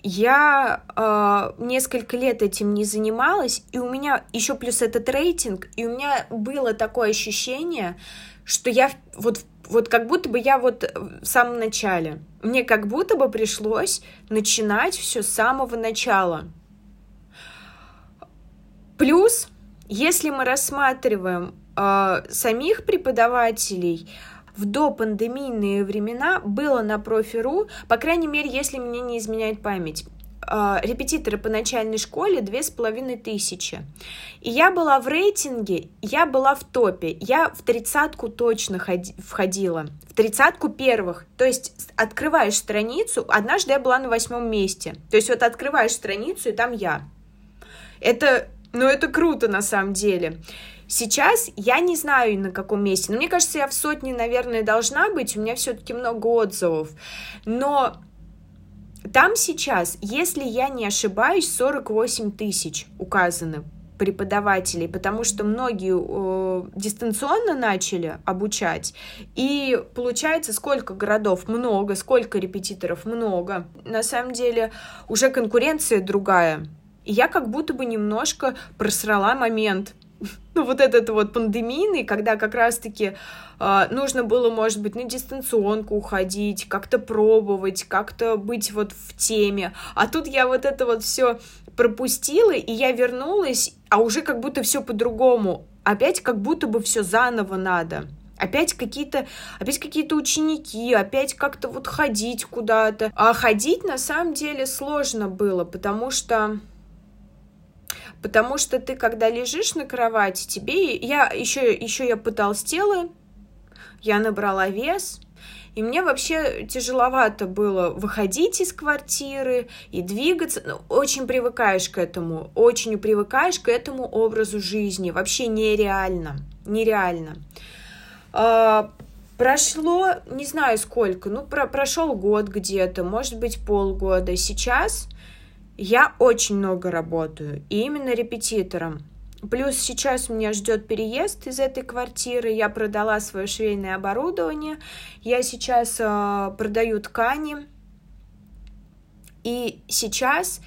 Я э, несколько лет этим не занималась, и у меня еще плюс этот рейтинг, и у меня было такое ощущение, что я вот, вот как будто бы я вот в самом начале. Мне как будто бы пришлось начинать все с самого начала. Плюс если мы рассматриваем э, самих преподавателей, в допандемийные времена было на профи.ру, по крайней мере, если мне не изменяет память, э, репетиторы по начальной школе две с половиной тысячи. И я была в рейтинге, я была в топе, я в тридцатку точно ходи, входила, в тридцатку первых. То есть открываешь страницу, однажды я была на восьмом месте. То есть вот открываешь страницу, и там я. Это ну, это круто на самом деле. Сейчас я не знаю, на каком месте. Но мне кажется, я в сотне, наверное, должна быть. У меня все-таки много отзывов. Но там сейчас, если я не ошибаюсь, 48 тысяч указаны преподавателей, потому что многие э, дистанционно начали обучать, и получается, сколько городов много, сколько репетиторов много. На самом деле уже конкуренция другая. И я как будто бы немножко просрала момент. Ну, вот этот вот пандемийный, когда как раз-таки э, нужно было, может быть, на дистанционку уходить, как-то пробовать, как-то быть вот в теме. А тут я вот это вот все пропустила, и я вернулась, а уже как будто все по-другому. Опять как будто бы все заново надо. Опять какие-то, опять какие-то ученики, опять как-то вот ходить куда-то. А ходить на самом деле сложно было, потому что Потому что ты, когда лежишь на кровати, тебе... Я еще, еще я потолстела, я набрала вес, и мне вообще тяжеловато было выходить из квартиры и двигаться. Ну, очень привыкаешь к этому, очень привыкаешь к этому образу жизни. Вообще нереально, нереально. А, прошло, не знаю сколько, ну, про прошел год где-то, может быть, полгода. Сейчас я очень много работаю, и именно репетитором. Плюс сейчас меня ждет переезд из этой квартиры. Я продала свое швейное оборудование. Я сейчас э, продаю ткани. И сейчас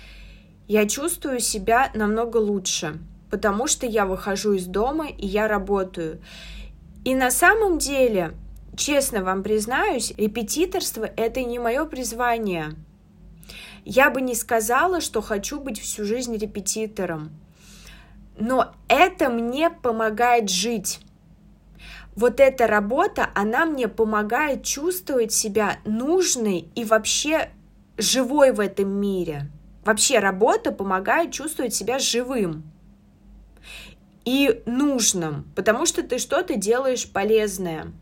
я чувствую себя намного лучше, потому что я выхожу из дома и я работаю. И на самом деле, честно вам признаюсь, репетиторство это не мое призвание. Я бы не сказала, что хочу быть всю жизнь репетитором но это мне помогает жить. Вот эта работа, она мне помогает чувствовать себя нужной и вообще живой в этом мире. Вообще работа помогает чувствовать себя живым и нужным, потому что ты что-то делаешь полезное.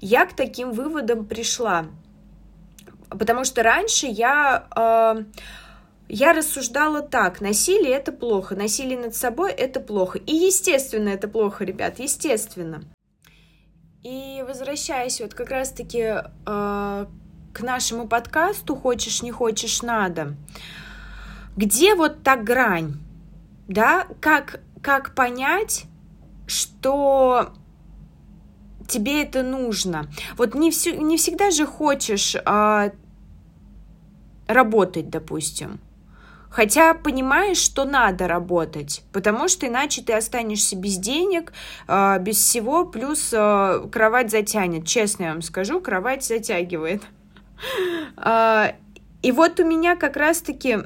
Я к таким выводам пришла, потому что раньше я э, я рассуждала так, насилие это плохо, насилие над собой это плохо. И естественно это плохо, ребят, естественно. И возвращаясь вот как раз-таки э, к нашему подкасту «Хочешь, не хочешь, надо», где вот та грань, да, как, как понять, что тебе это нужно. Вот не, все, не всегда же хочешь э, работать, допустим. Хотя понимаешь, что надо работать, потому что иначе ты останешься без денег, а, без всего, плюс а, кровать затянет. Честно я вам скажу, кровать затягивает. А, и вот у меня как раз-таки,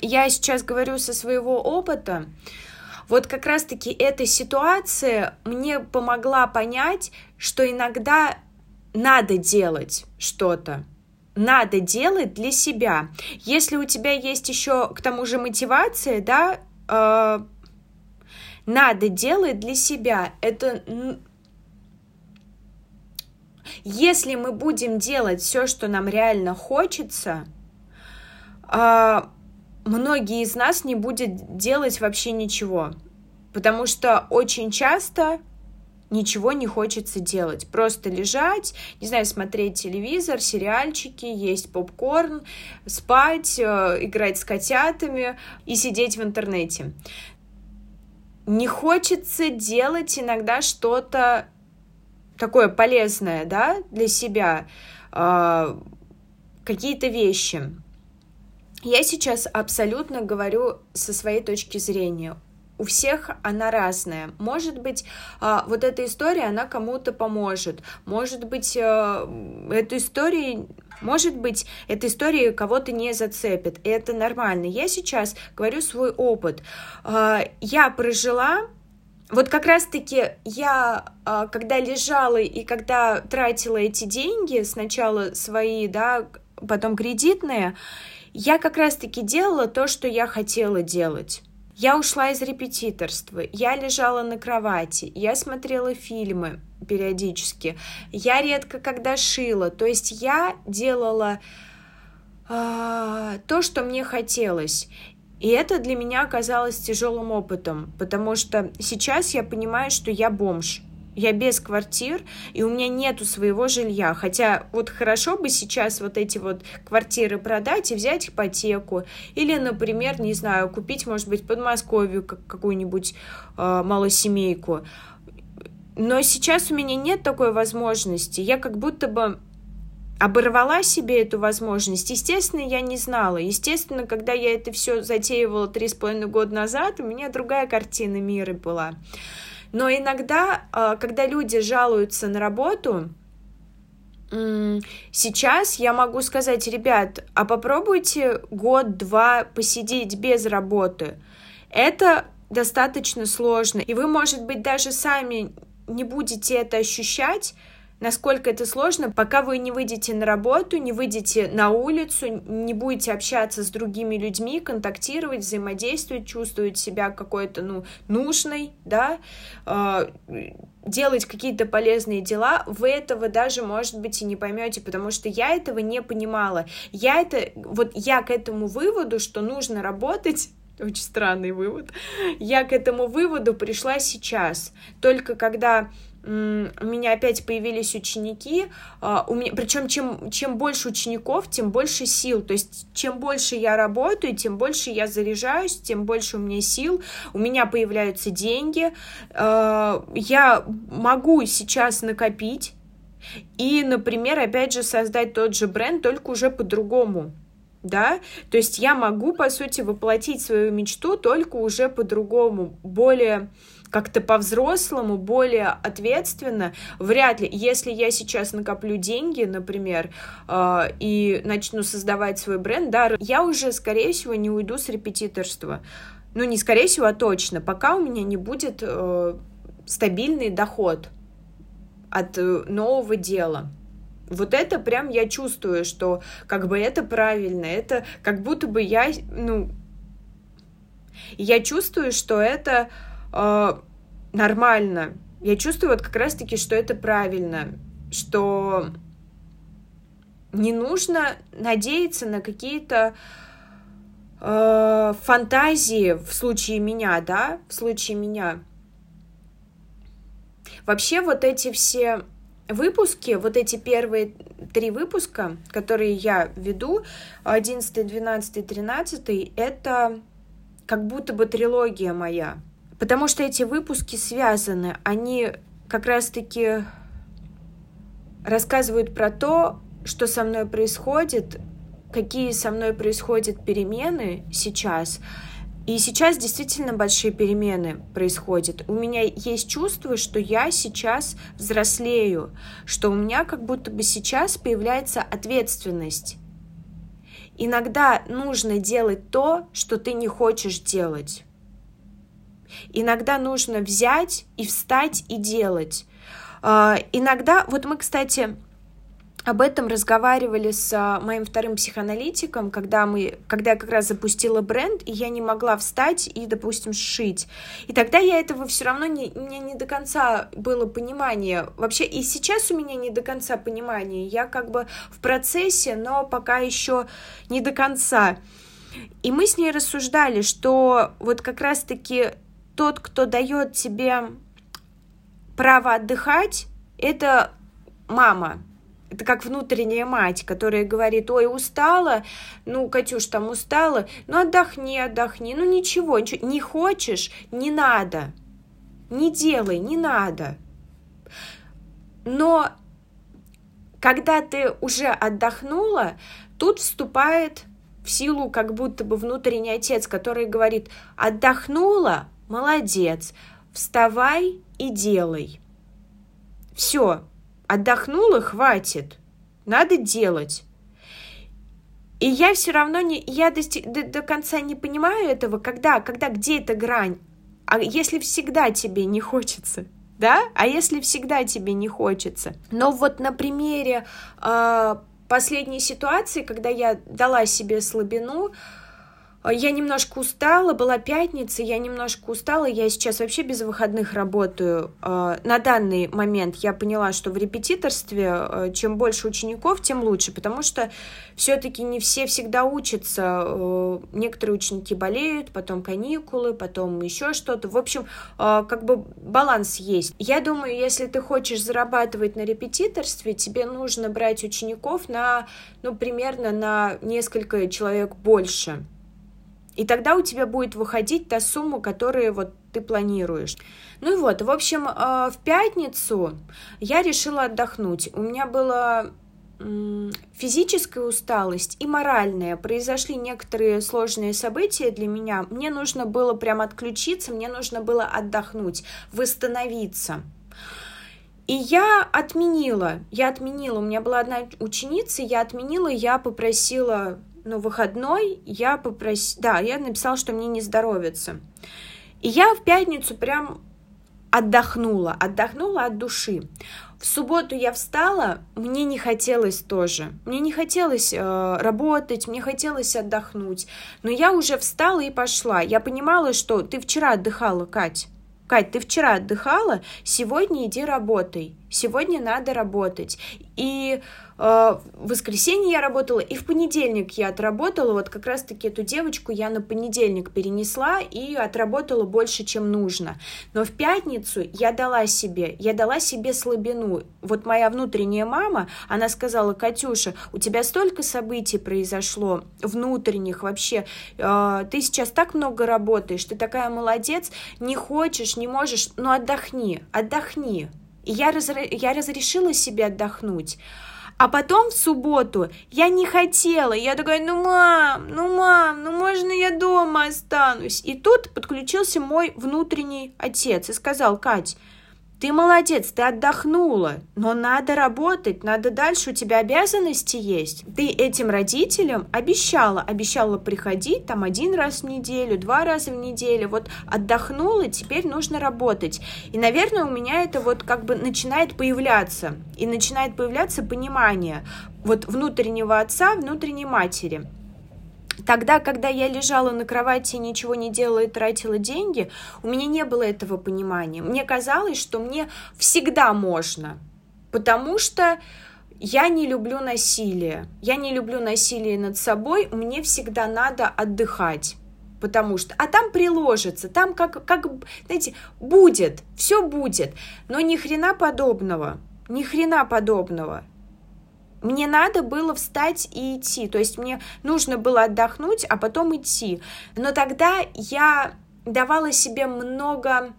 я сейчас говорю со своего опыта, вот как раз-таки эта ситуация мне помогла понять, что иногда надо делать что-то надо делать для себя. Если у тебя есть еще к тому же мотивация, да, э, надо делать для себя. Это если мы будем делать все, что нам реально хочется, э, многие из нас не будут делать вообще ничего. Потому что очень часто ничего не хочется делать. Просто лежать, не знаю, смотреть телевизор, сериальчики, есть попкорн, спать, э, играть с котятами и сидеть в интернете. Не хочется делать иногда что-то такое полезное, да, для себя, э, какие-то вещи. Я сейчас абсолютно говорю со своей точки зрения у всех она разная. Может быть, а, вот эта история, она кому-то поможет. Может быть, э, эту историю может быть, эта история кого-то не зацепит, и это нормально. Я сейчас говорю свой опыт. А, я прожила вот как раз-таки я, а, когда лежала и когда тратила эти деньги, сначала свои, да, потом кредитные, я как раз-таки делала то, что я хотела делать. Я ушла из репетиторства, я лежала на кровати, я смотрела фильмы периодически, я редко когда шила, то есть я делала э, то, что мне хотелось. И это для меня оказалось тяжелым опытом, потому что сейчас я понимаю, что я бомж. Я без квартир, и у меня нету своего жилья. Хотя вот хорошо бы сейчас вот эти вот квартиры продать и взять ипотеку. Или, например, не знаю, купить, может быть, Подмосковью какую-нибудь э, малосемейку. Но сейчас у меня нет такой возможности. Я как будто бы оборвала себе эту возможность. Естественно, я не знала. Естественно, когда я это все затеивала три с половиной года назад, у меня другая картина мира была. Но иногда, а, когда люди жалуются на работу, Сейчас я могу сказать, ребят, а попробуйте год-два посидеть без работы. Это достаточно сложно. И вы, может быть, даже сами не будете это ощущать, насколько это сложно, пока вы не выйдете на работу, не выйдете на улицу, не будете общаться с другими людьми, контактировать, взаимодействовать, чувствовать себя какой-то, ну, нужной, да, э, делать какие-то полезные дела, вы этого даже, может быть, и не поймете, потому что я этого не понимала. Я это, вот я к этому выводу, что нужно работать, очень странный вывод, я к этому выводу пришла сейчас, только когда у меня опять появились ученики, а, у меня, причем чем, чем больше учеников, тем больше сил, то есть чем больше я работаю, тем больше я заряжаюсь, тем больше у меня сил, у меня появляются деньги, а, я могу сейчас накопить и, например, опять же создать тот же бренд, только уже по-другому, да, то есть я могу, по сути, воплотить свою мечту только уже по-другому, более как-то по-взрослому, более ответственно, вряд ли, если я сейчас накоплю деньги, например, э, и начну создавать свой бренд, да, я уже, скорее всего, не уйду с репетиторства. Ну, не скорее всего, а точно, пока у меня не будет э, стабильный доход от э, нового дела. Вот это прям я чувствую, что как бы это правильно, это как будто бы я, ну, я чувствую, что это э, нормально. Я чувствую вот как раз-таки, что это правильно, что не нужно надеяться на какие-то э, фантазии в случае меня, да, в случае меня. Вообще вот эти все выпуски, вот эти первые три выпуска, которые я веду, 11, 12, 13, это как будто бы трилогия моя. Потому что эти выпуски связаны, они как раз-таки рассказывают про то, что со мной происходит, какие со мной происходят перемены сейчас. И сейчас действительно большие перемены происходят. У меня есть чувство, что я сейчас взрослею, что у меня как будто бы сейчас появляется ответственность. Иногда нужно делать то, что ты не хочешь делать. Иногда нужно взять и встать и делать. А, иногда, вот мы, кстати, об этом разговаривали с а, моим вторым психоаналитиком, когда, мы, когда я как раз запустила бренд, и я не могла встать и, допустим, сшить. И тогда я этого все равно не, меня не до конца было понимание. Вообще и сейчас у меня не до конца понимание. Я как бы в процессе, но пока еще не до конца. И мы с ней рассуждали, что вот как раз-таки тот, кто дает тебе право отдыхать, это мама. Это как внутренняя мать, которая говорит, ой, устала, ну, Катюш, там устала, ну, отдохни, отдохни, ну, ничего, ничего, не хочешь, не надо, не делай, не надо. Но когда ты уже отдохнула, тут вступает в силу как будто бы внутренний отец, который говорит, отдохнула, Молодец. Вставай и делай. Все. Отдохнула, хватит. Надо делать. И я все равно не, я до, до, до конца не понимаю этого, когда, когда, где эта грань. А если всегда тебе не хочется, да? А если всегда тебе не хочется? Но вот на примере э, последней ситуации, когда я дала себе слабину, а, я немножко устала, была пятница, я немножко устала, я сейчас вообще без выходных работаю. А, на данный момент я поняла, что в репетиторстве а, чем больше учеников, тем лучше, потому что все-таки не все всегда учатся. Некоторые ученики болеют, потом каникулы, потом еще что-то. В общем, как бы баланс есть. Я думаю, если ты хочешь зарабатывать на репетиторстве, тебе нужно брать учеников на, ну, примерно на несколько человек больше. И тогда у тебя будет выходить та сумма, которую вот ты планируешь. Ну и вот, в общем, а, в пятницу я решила отдохнуть. У меня была физическая усталость и моральная. Произошли некоторые сложные события для меня. Мне нужно было прям отключиться, мне нужно было отдохнуть, восстановиться. И я отменила, я отменила, у меня была одна ученица, я отменила, я попросила ну, выходной я попросила, да, я написала, что мне не здоровится. И я в пятницу прям отдохнула, отдохнула от души. В субботу я встала, мне не хотелось тоже. Мне не хотелось э, работать, мне хотелось отдохнуть. Но я уже встала и пошла. Я понимала, что ты вчера отдыхала, Кать. Кать, ты вчера отдыхала, сегодня иди работай. Сегодня надо работать. И в воскресенье я работала, и в понедельник я отработала. Вот как раз-таки эту девочку я на понедельник перенесла и отработала больше, чем нужно. Но в пятницу я дала себе, я дала себе слабину. Вот моя внутренняя мама, она сказала, Катюша, у тебя столько событий произошло, внутренних вообще. Э, ты сейчас так много работаешь, ты такая молодец, не хочешь, не можешь, ну отдохни, отдохни. И я, разре... я разрешила себе отдохнуть. А потом в субботу я не хотела. Я такая, ну, мам, ну, мам, ну, можно я дома останусь? И тут подключился мой внутренний отец и сказал, Кать, ты молодец, ты отдохнула, но надо работать, надо дальше, у тебя обязанности есть. Ты этим родителям обещала, обещала приходить там один раз в неделю, два раза в неделю, вот отдохнула, теперь нужно работать. И, наверное, у меня это вот как бы начинает появляться, и начинает появляться понимание вот внутреннего отца, внутренней матери. Тогда, когда я лежала на кровати ничего не делала и тратила деньги, у меня не было этого понимания. Мне казалось, что мне всегда можно, потому что я не люблю насилие. Я не люблю насилие над собой, мне всегда надо отдыхать. Потому что, а там приложится, там как, как, знаете, будет, все будет, но ни хрена подобного, ни хрена подобного. Мне надо было встать и идти, то есть мне нужно было отдохнуть, а потом идти. Но тогда я давала себе много,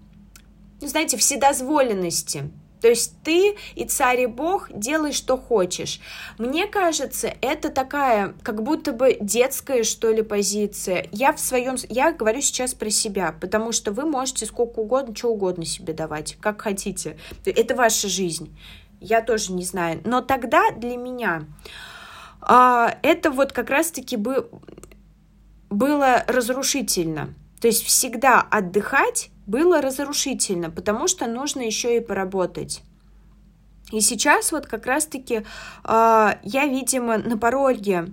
ну, знаете, вседозволенности. То есть ты и царь и бог делай, что хочешь. Мне кажется, это такая, как будто бы детская, что ли, позиция. Я в своем... Я говорю сейчас про себя, потому что вы можете сколько угодно, что угодно себе давать, как хотите. Это ваша жизнь я тоже не знаю. Но тогда для меня а, это вот как раз-таки бы было разрушительно. То есть всегда отдыхать было разрушительно, потому что нужно еще и поработать. И сейчас вот как раз-таки э, я, видимо, на пороге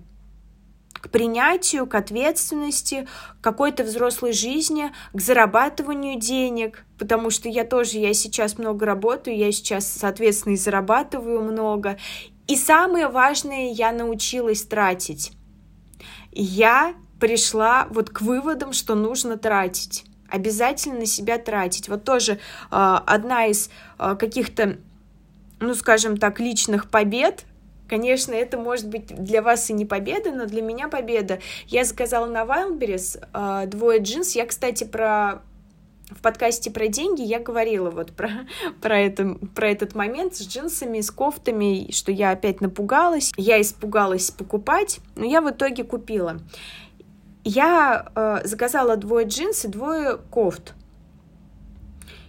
к принятию, к ответственности, к какой-то взрослой жизни, к зарабатыванию денег, потому что я тоже, я сейчас много работаю, я сейчас, соответственно, и зарабатываю много. И самое важное, я научилась тратить. Я пришла вот к выводам, что нужно тратить обязательно на себя тратить. Вот тоже э, одна из э, каких-то, ну, скажем так, личных побед Конечно, это может быть для вас и не победа, но для меня победа. Я заказала на Wildberries э, двое джинс. Я, кстати, про в подкасте про деньги я говорила вот про, про, это, про этот момент с джинсами, с кофтами, что я опять напугалась. Я испугалась покупать, но я в итоге купила. Я э, заказала двое джинс и двое кофт.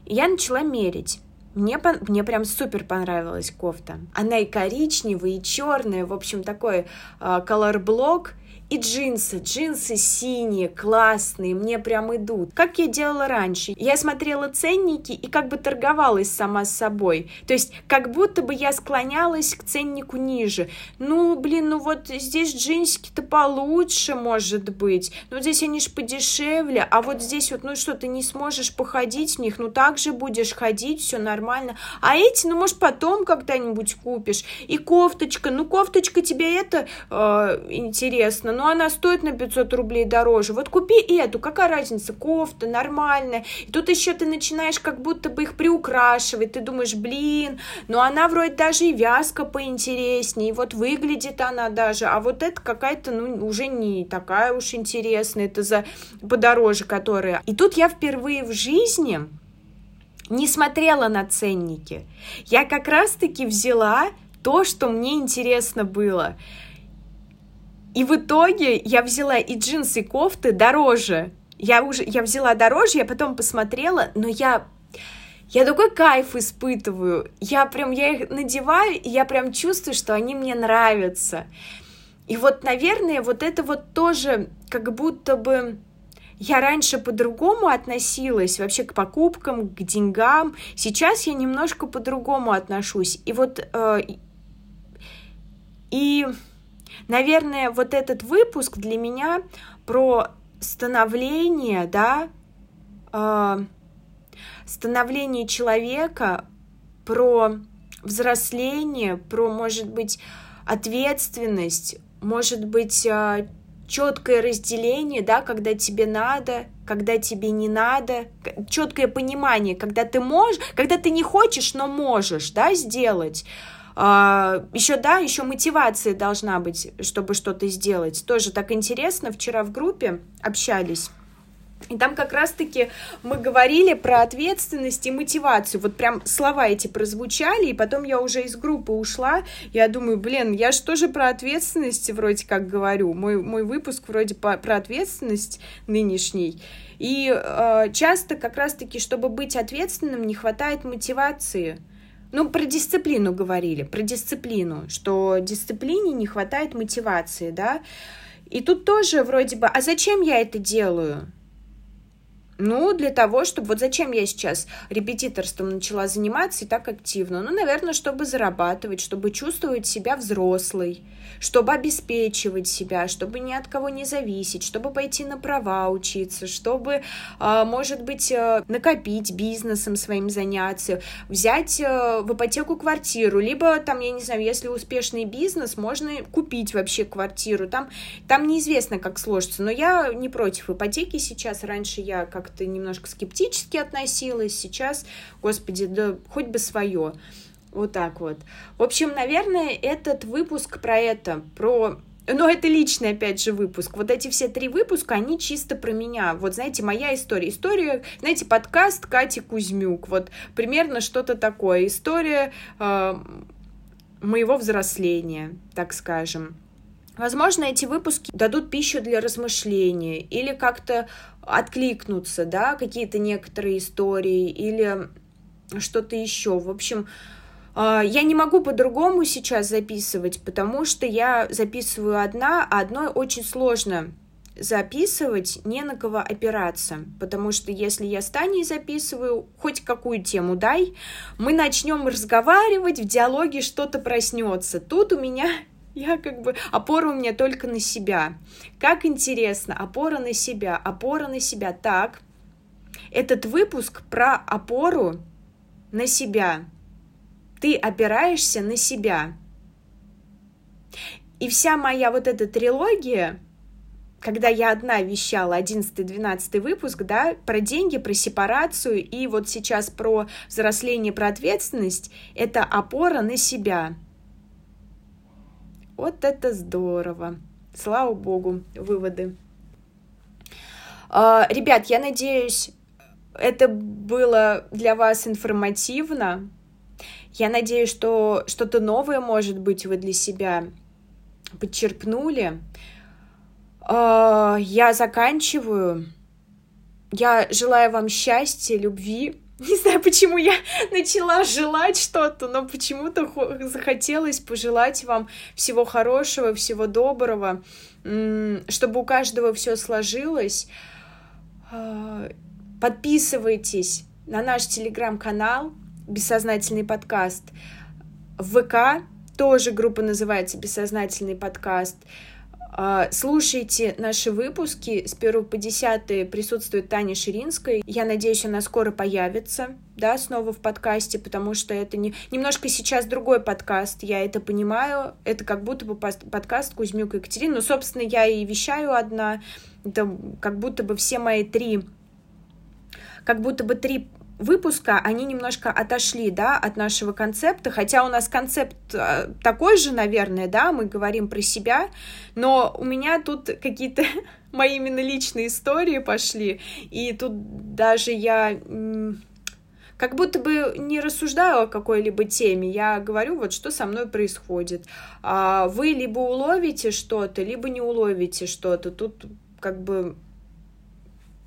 Я начала мерить. Мне, мне прям супер понравилась кофта. Она и коричневая, и черная, в общем, такой колор-блок. И джинсы, джинсы синие, классные, мне прям идут. Как я делала раньше? Я смотрела ценники и как бы торговалась сама с собой. То есть как будто бы я склонялась к ценнику ниже. Ну, блин, ну вот здесь джинсики-то получше, может быть. Ну, здесь они ж подешевле, а вот здесь вот, ну что, ты не сможешь походить в них, ну так же будешь ходить, все нормально. А эти, ну, может, потом когда-нибудь купишь. И кофточка, ну, кофточка тебе это э, интересно, но она стоит на 500 рублей дороже. Вот купи эту, какая разница, кофта нормальная. И тут еще ты начинаешь как будто бы их приукрашивать, ты думаешь, блин, ну она вроде даже и вязка поинтереснее, и вот выглядит она даже, а вот это какая-то, ну, уже не такая уж интересная, это за подороже которая. И тут я впервые в жизни не смотрела на ценники. Я как раз-таки взяла то, что мне интересно было. И в итоге я взяла и джинсы, и кофты дороже. Я уже, я взяла дороже, я потом посмотрела, но я я такой кайф испытываю. Я прям, я их надеваю, и я прям чувствую, что они мне нравятся. И вот, наверное, вот это вот тоже как будто бы я раньше по-другому относилась вообще к покупкам, к деньгам. Сейчас я немножко по-другому отношусь. И вот э, и, наверное, вот этот выпуск для меня про становление, да, э, становление человека, про взросление, про, может быть, ответственность, может быть, э, четкое разделение, да, когда тебе надо, когда тебе не надо, четкое понимание, когда ты можешь, когда ты не хочешь, но можешь, да, сделать. А, еще, да, еще мотивация должна быть, чтобы что-то сделать. Тоже так интересно. Вчера в группе общались. И там как раз-таки мы говорили про ответственность и мотивацию. Вот прям слова эти прозвучали, и потом я уже из группы ушла. Я думаю, блин, я же тоже про ответственность вроде как говорю. Мой, мой выпуск вроде по, про ответственность нынешний. И э, часто как раз-таки, чтобы быть ответственным, не хватает мотивации. Ну, про дисциплину говорили, про дисциплину, что дисциплине не хватает мотивации, да. И тут тоже вроде бы, а зачем я это делаю? Ну, для того, чтобы... Вот зачем я сейчас репетиторством начала заниматься и так активно? Ну, наверное, чтобы зарабатывать, чтобы чувствовать себя взрослой, чтобы обеспечивать себя, чтобы ни от кого не зависеть, чтобы пойти на права учиться, чтобы, а, может быть, э, накопить бизнесом своим заняться, взять э, в ипотеку квартиру, либо там, я не знаю, если успешный бизнес, можно купить вообще квартиру. Там, там неизвестно, как сложится, но я не против ипотеки сейчас. Раньше я как как-то немножко скептически относилась, сейчас, господи, да хоть бы свое. Вот так вот. В общем, наверное, этот выпуск про это, про но это личный, опять же, выпуск. Вот эти все три выпуска, они чисто про меня. Вот, знаете, моя история. История, знаете, подкаст Кати Кузьмюк. Вот примерно что-то такое. История э, моего взросления, так скажем. Возможно, эти выпуски дадут пищу для размышления или как-то откликнуться, да, какие-то некоторые истории или что-то еще. В общем, а, я не могу по-другому сейчас записывать, потому что я записываю одна, а одной очень сложно записывать, не на кого опираться, потому что если я с Таней записываю, хоть какую тему дай, мы начнем разговаривать, в диалоге что-то проснется. Тут у меня я как бы опора у меня только на себя. Как интересно, опора на себя, опора на себя. Так, этот выпуск про опору на себя. Ты опираешься на себя. И вся моя вот эта трилогия, когда я одна вещала 11-12 выпуск, да, про деньги, про сепарацию и вот сейчас про взросление, про ответственность, это опора на себя – вот это здорово. Слава богу, выводы. А, ребят, я надеюсь, это было для вас информативно. Я надеюсь, что что-то новое, может быть, вы для себя подчерпнули. А, я заканчиваю. Я желаю вам счастья, любви, не знаю, почему я начала желать что-то, но почему-то захотелось пожелать вам всего хорошего, всего доброго, чтобы у каждого все сложилось. А, подписывайтесь на наш телеграм-канал «Бессознательный подкаст». В ВК тоже группа называется «Бессознательный подкаст». А, слушайте наши выпуски с 1 по 10 присутствует Таня Ширинская. Я надеюсь, она скоро появится, да, снова в подкасте, потому что это не... немножко сейчас другой подкаст, я это понимаю. Это как будто бы подкаст Кузьмюк и Екатерина. Ну, собственно, я и вещаю одна. Это как будто бы все мои три как будто бы три выпуска, они немножко отошли, да, от нашего концепта, хотя у нас концепт э, такой же, наверное, да, мы говорим про себя, но у меня тут какие-то мои именно личные истории пошли, и тут даже я как будто бы не рассуждаю о какой-либо теме, я говорю вот, что со мной происходит. А вы либо уловите что-то, либо не уловите что-то. Тут как бы,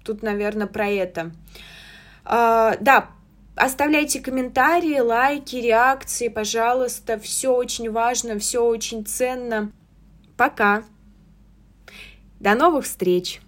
тут, наверное, про это. А, да, оставляйте комментарии, лайки, реакции, пожалуйста. Все очень важно, все очень ценно. Пока. До новых встреч!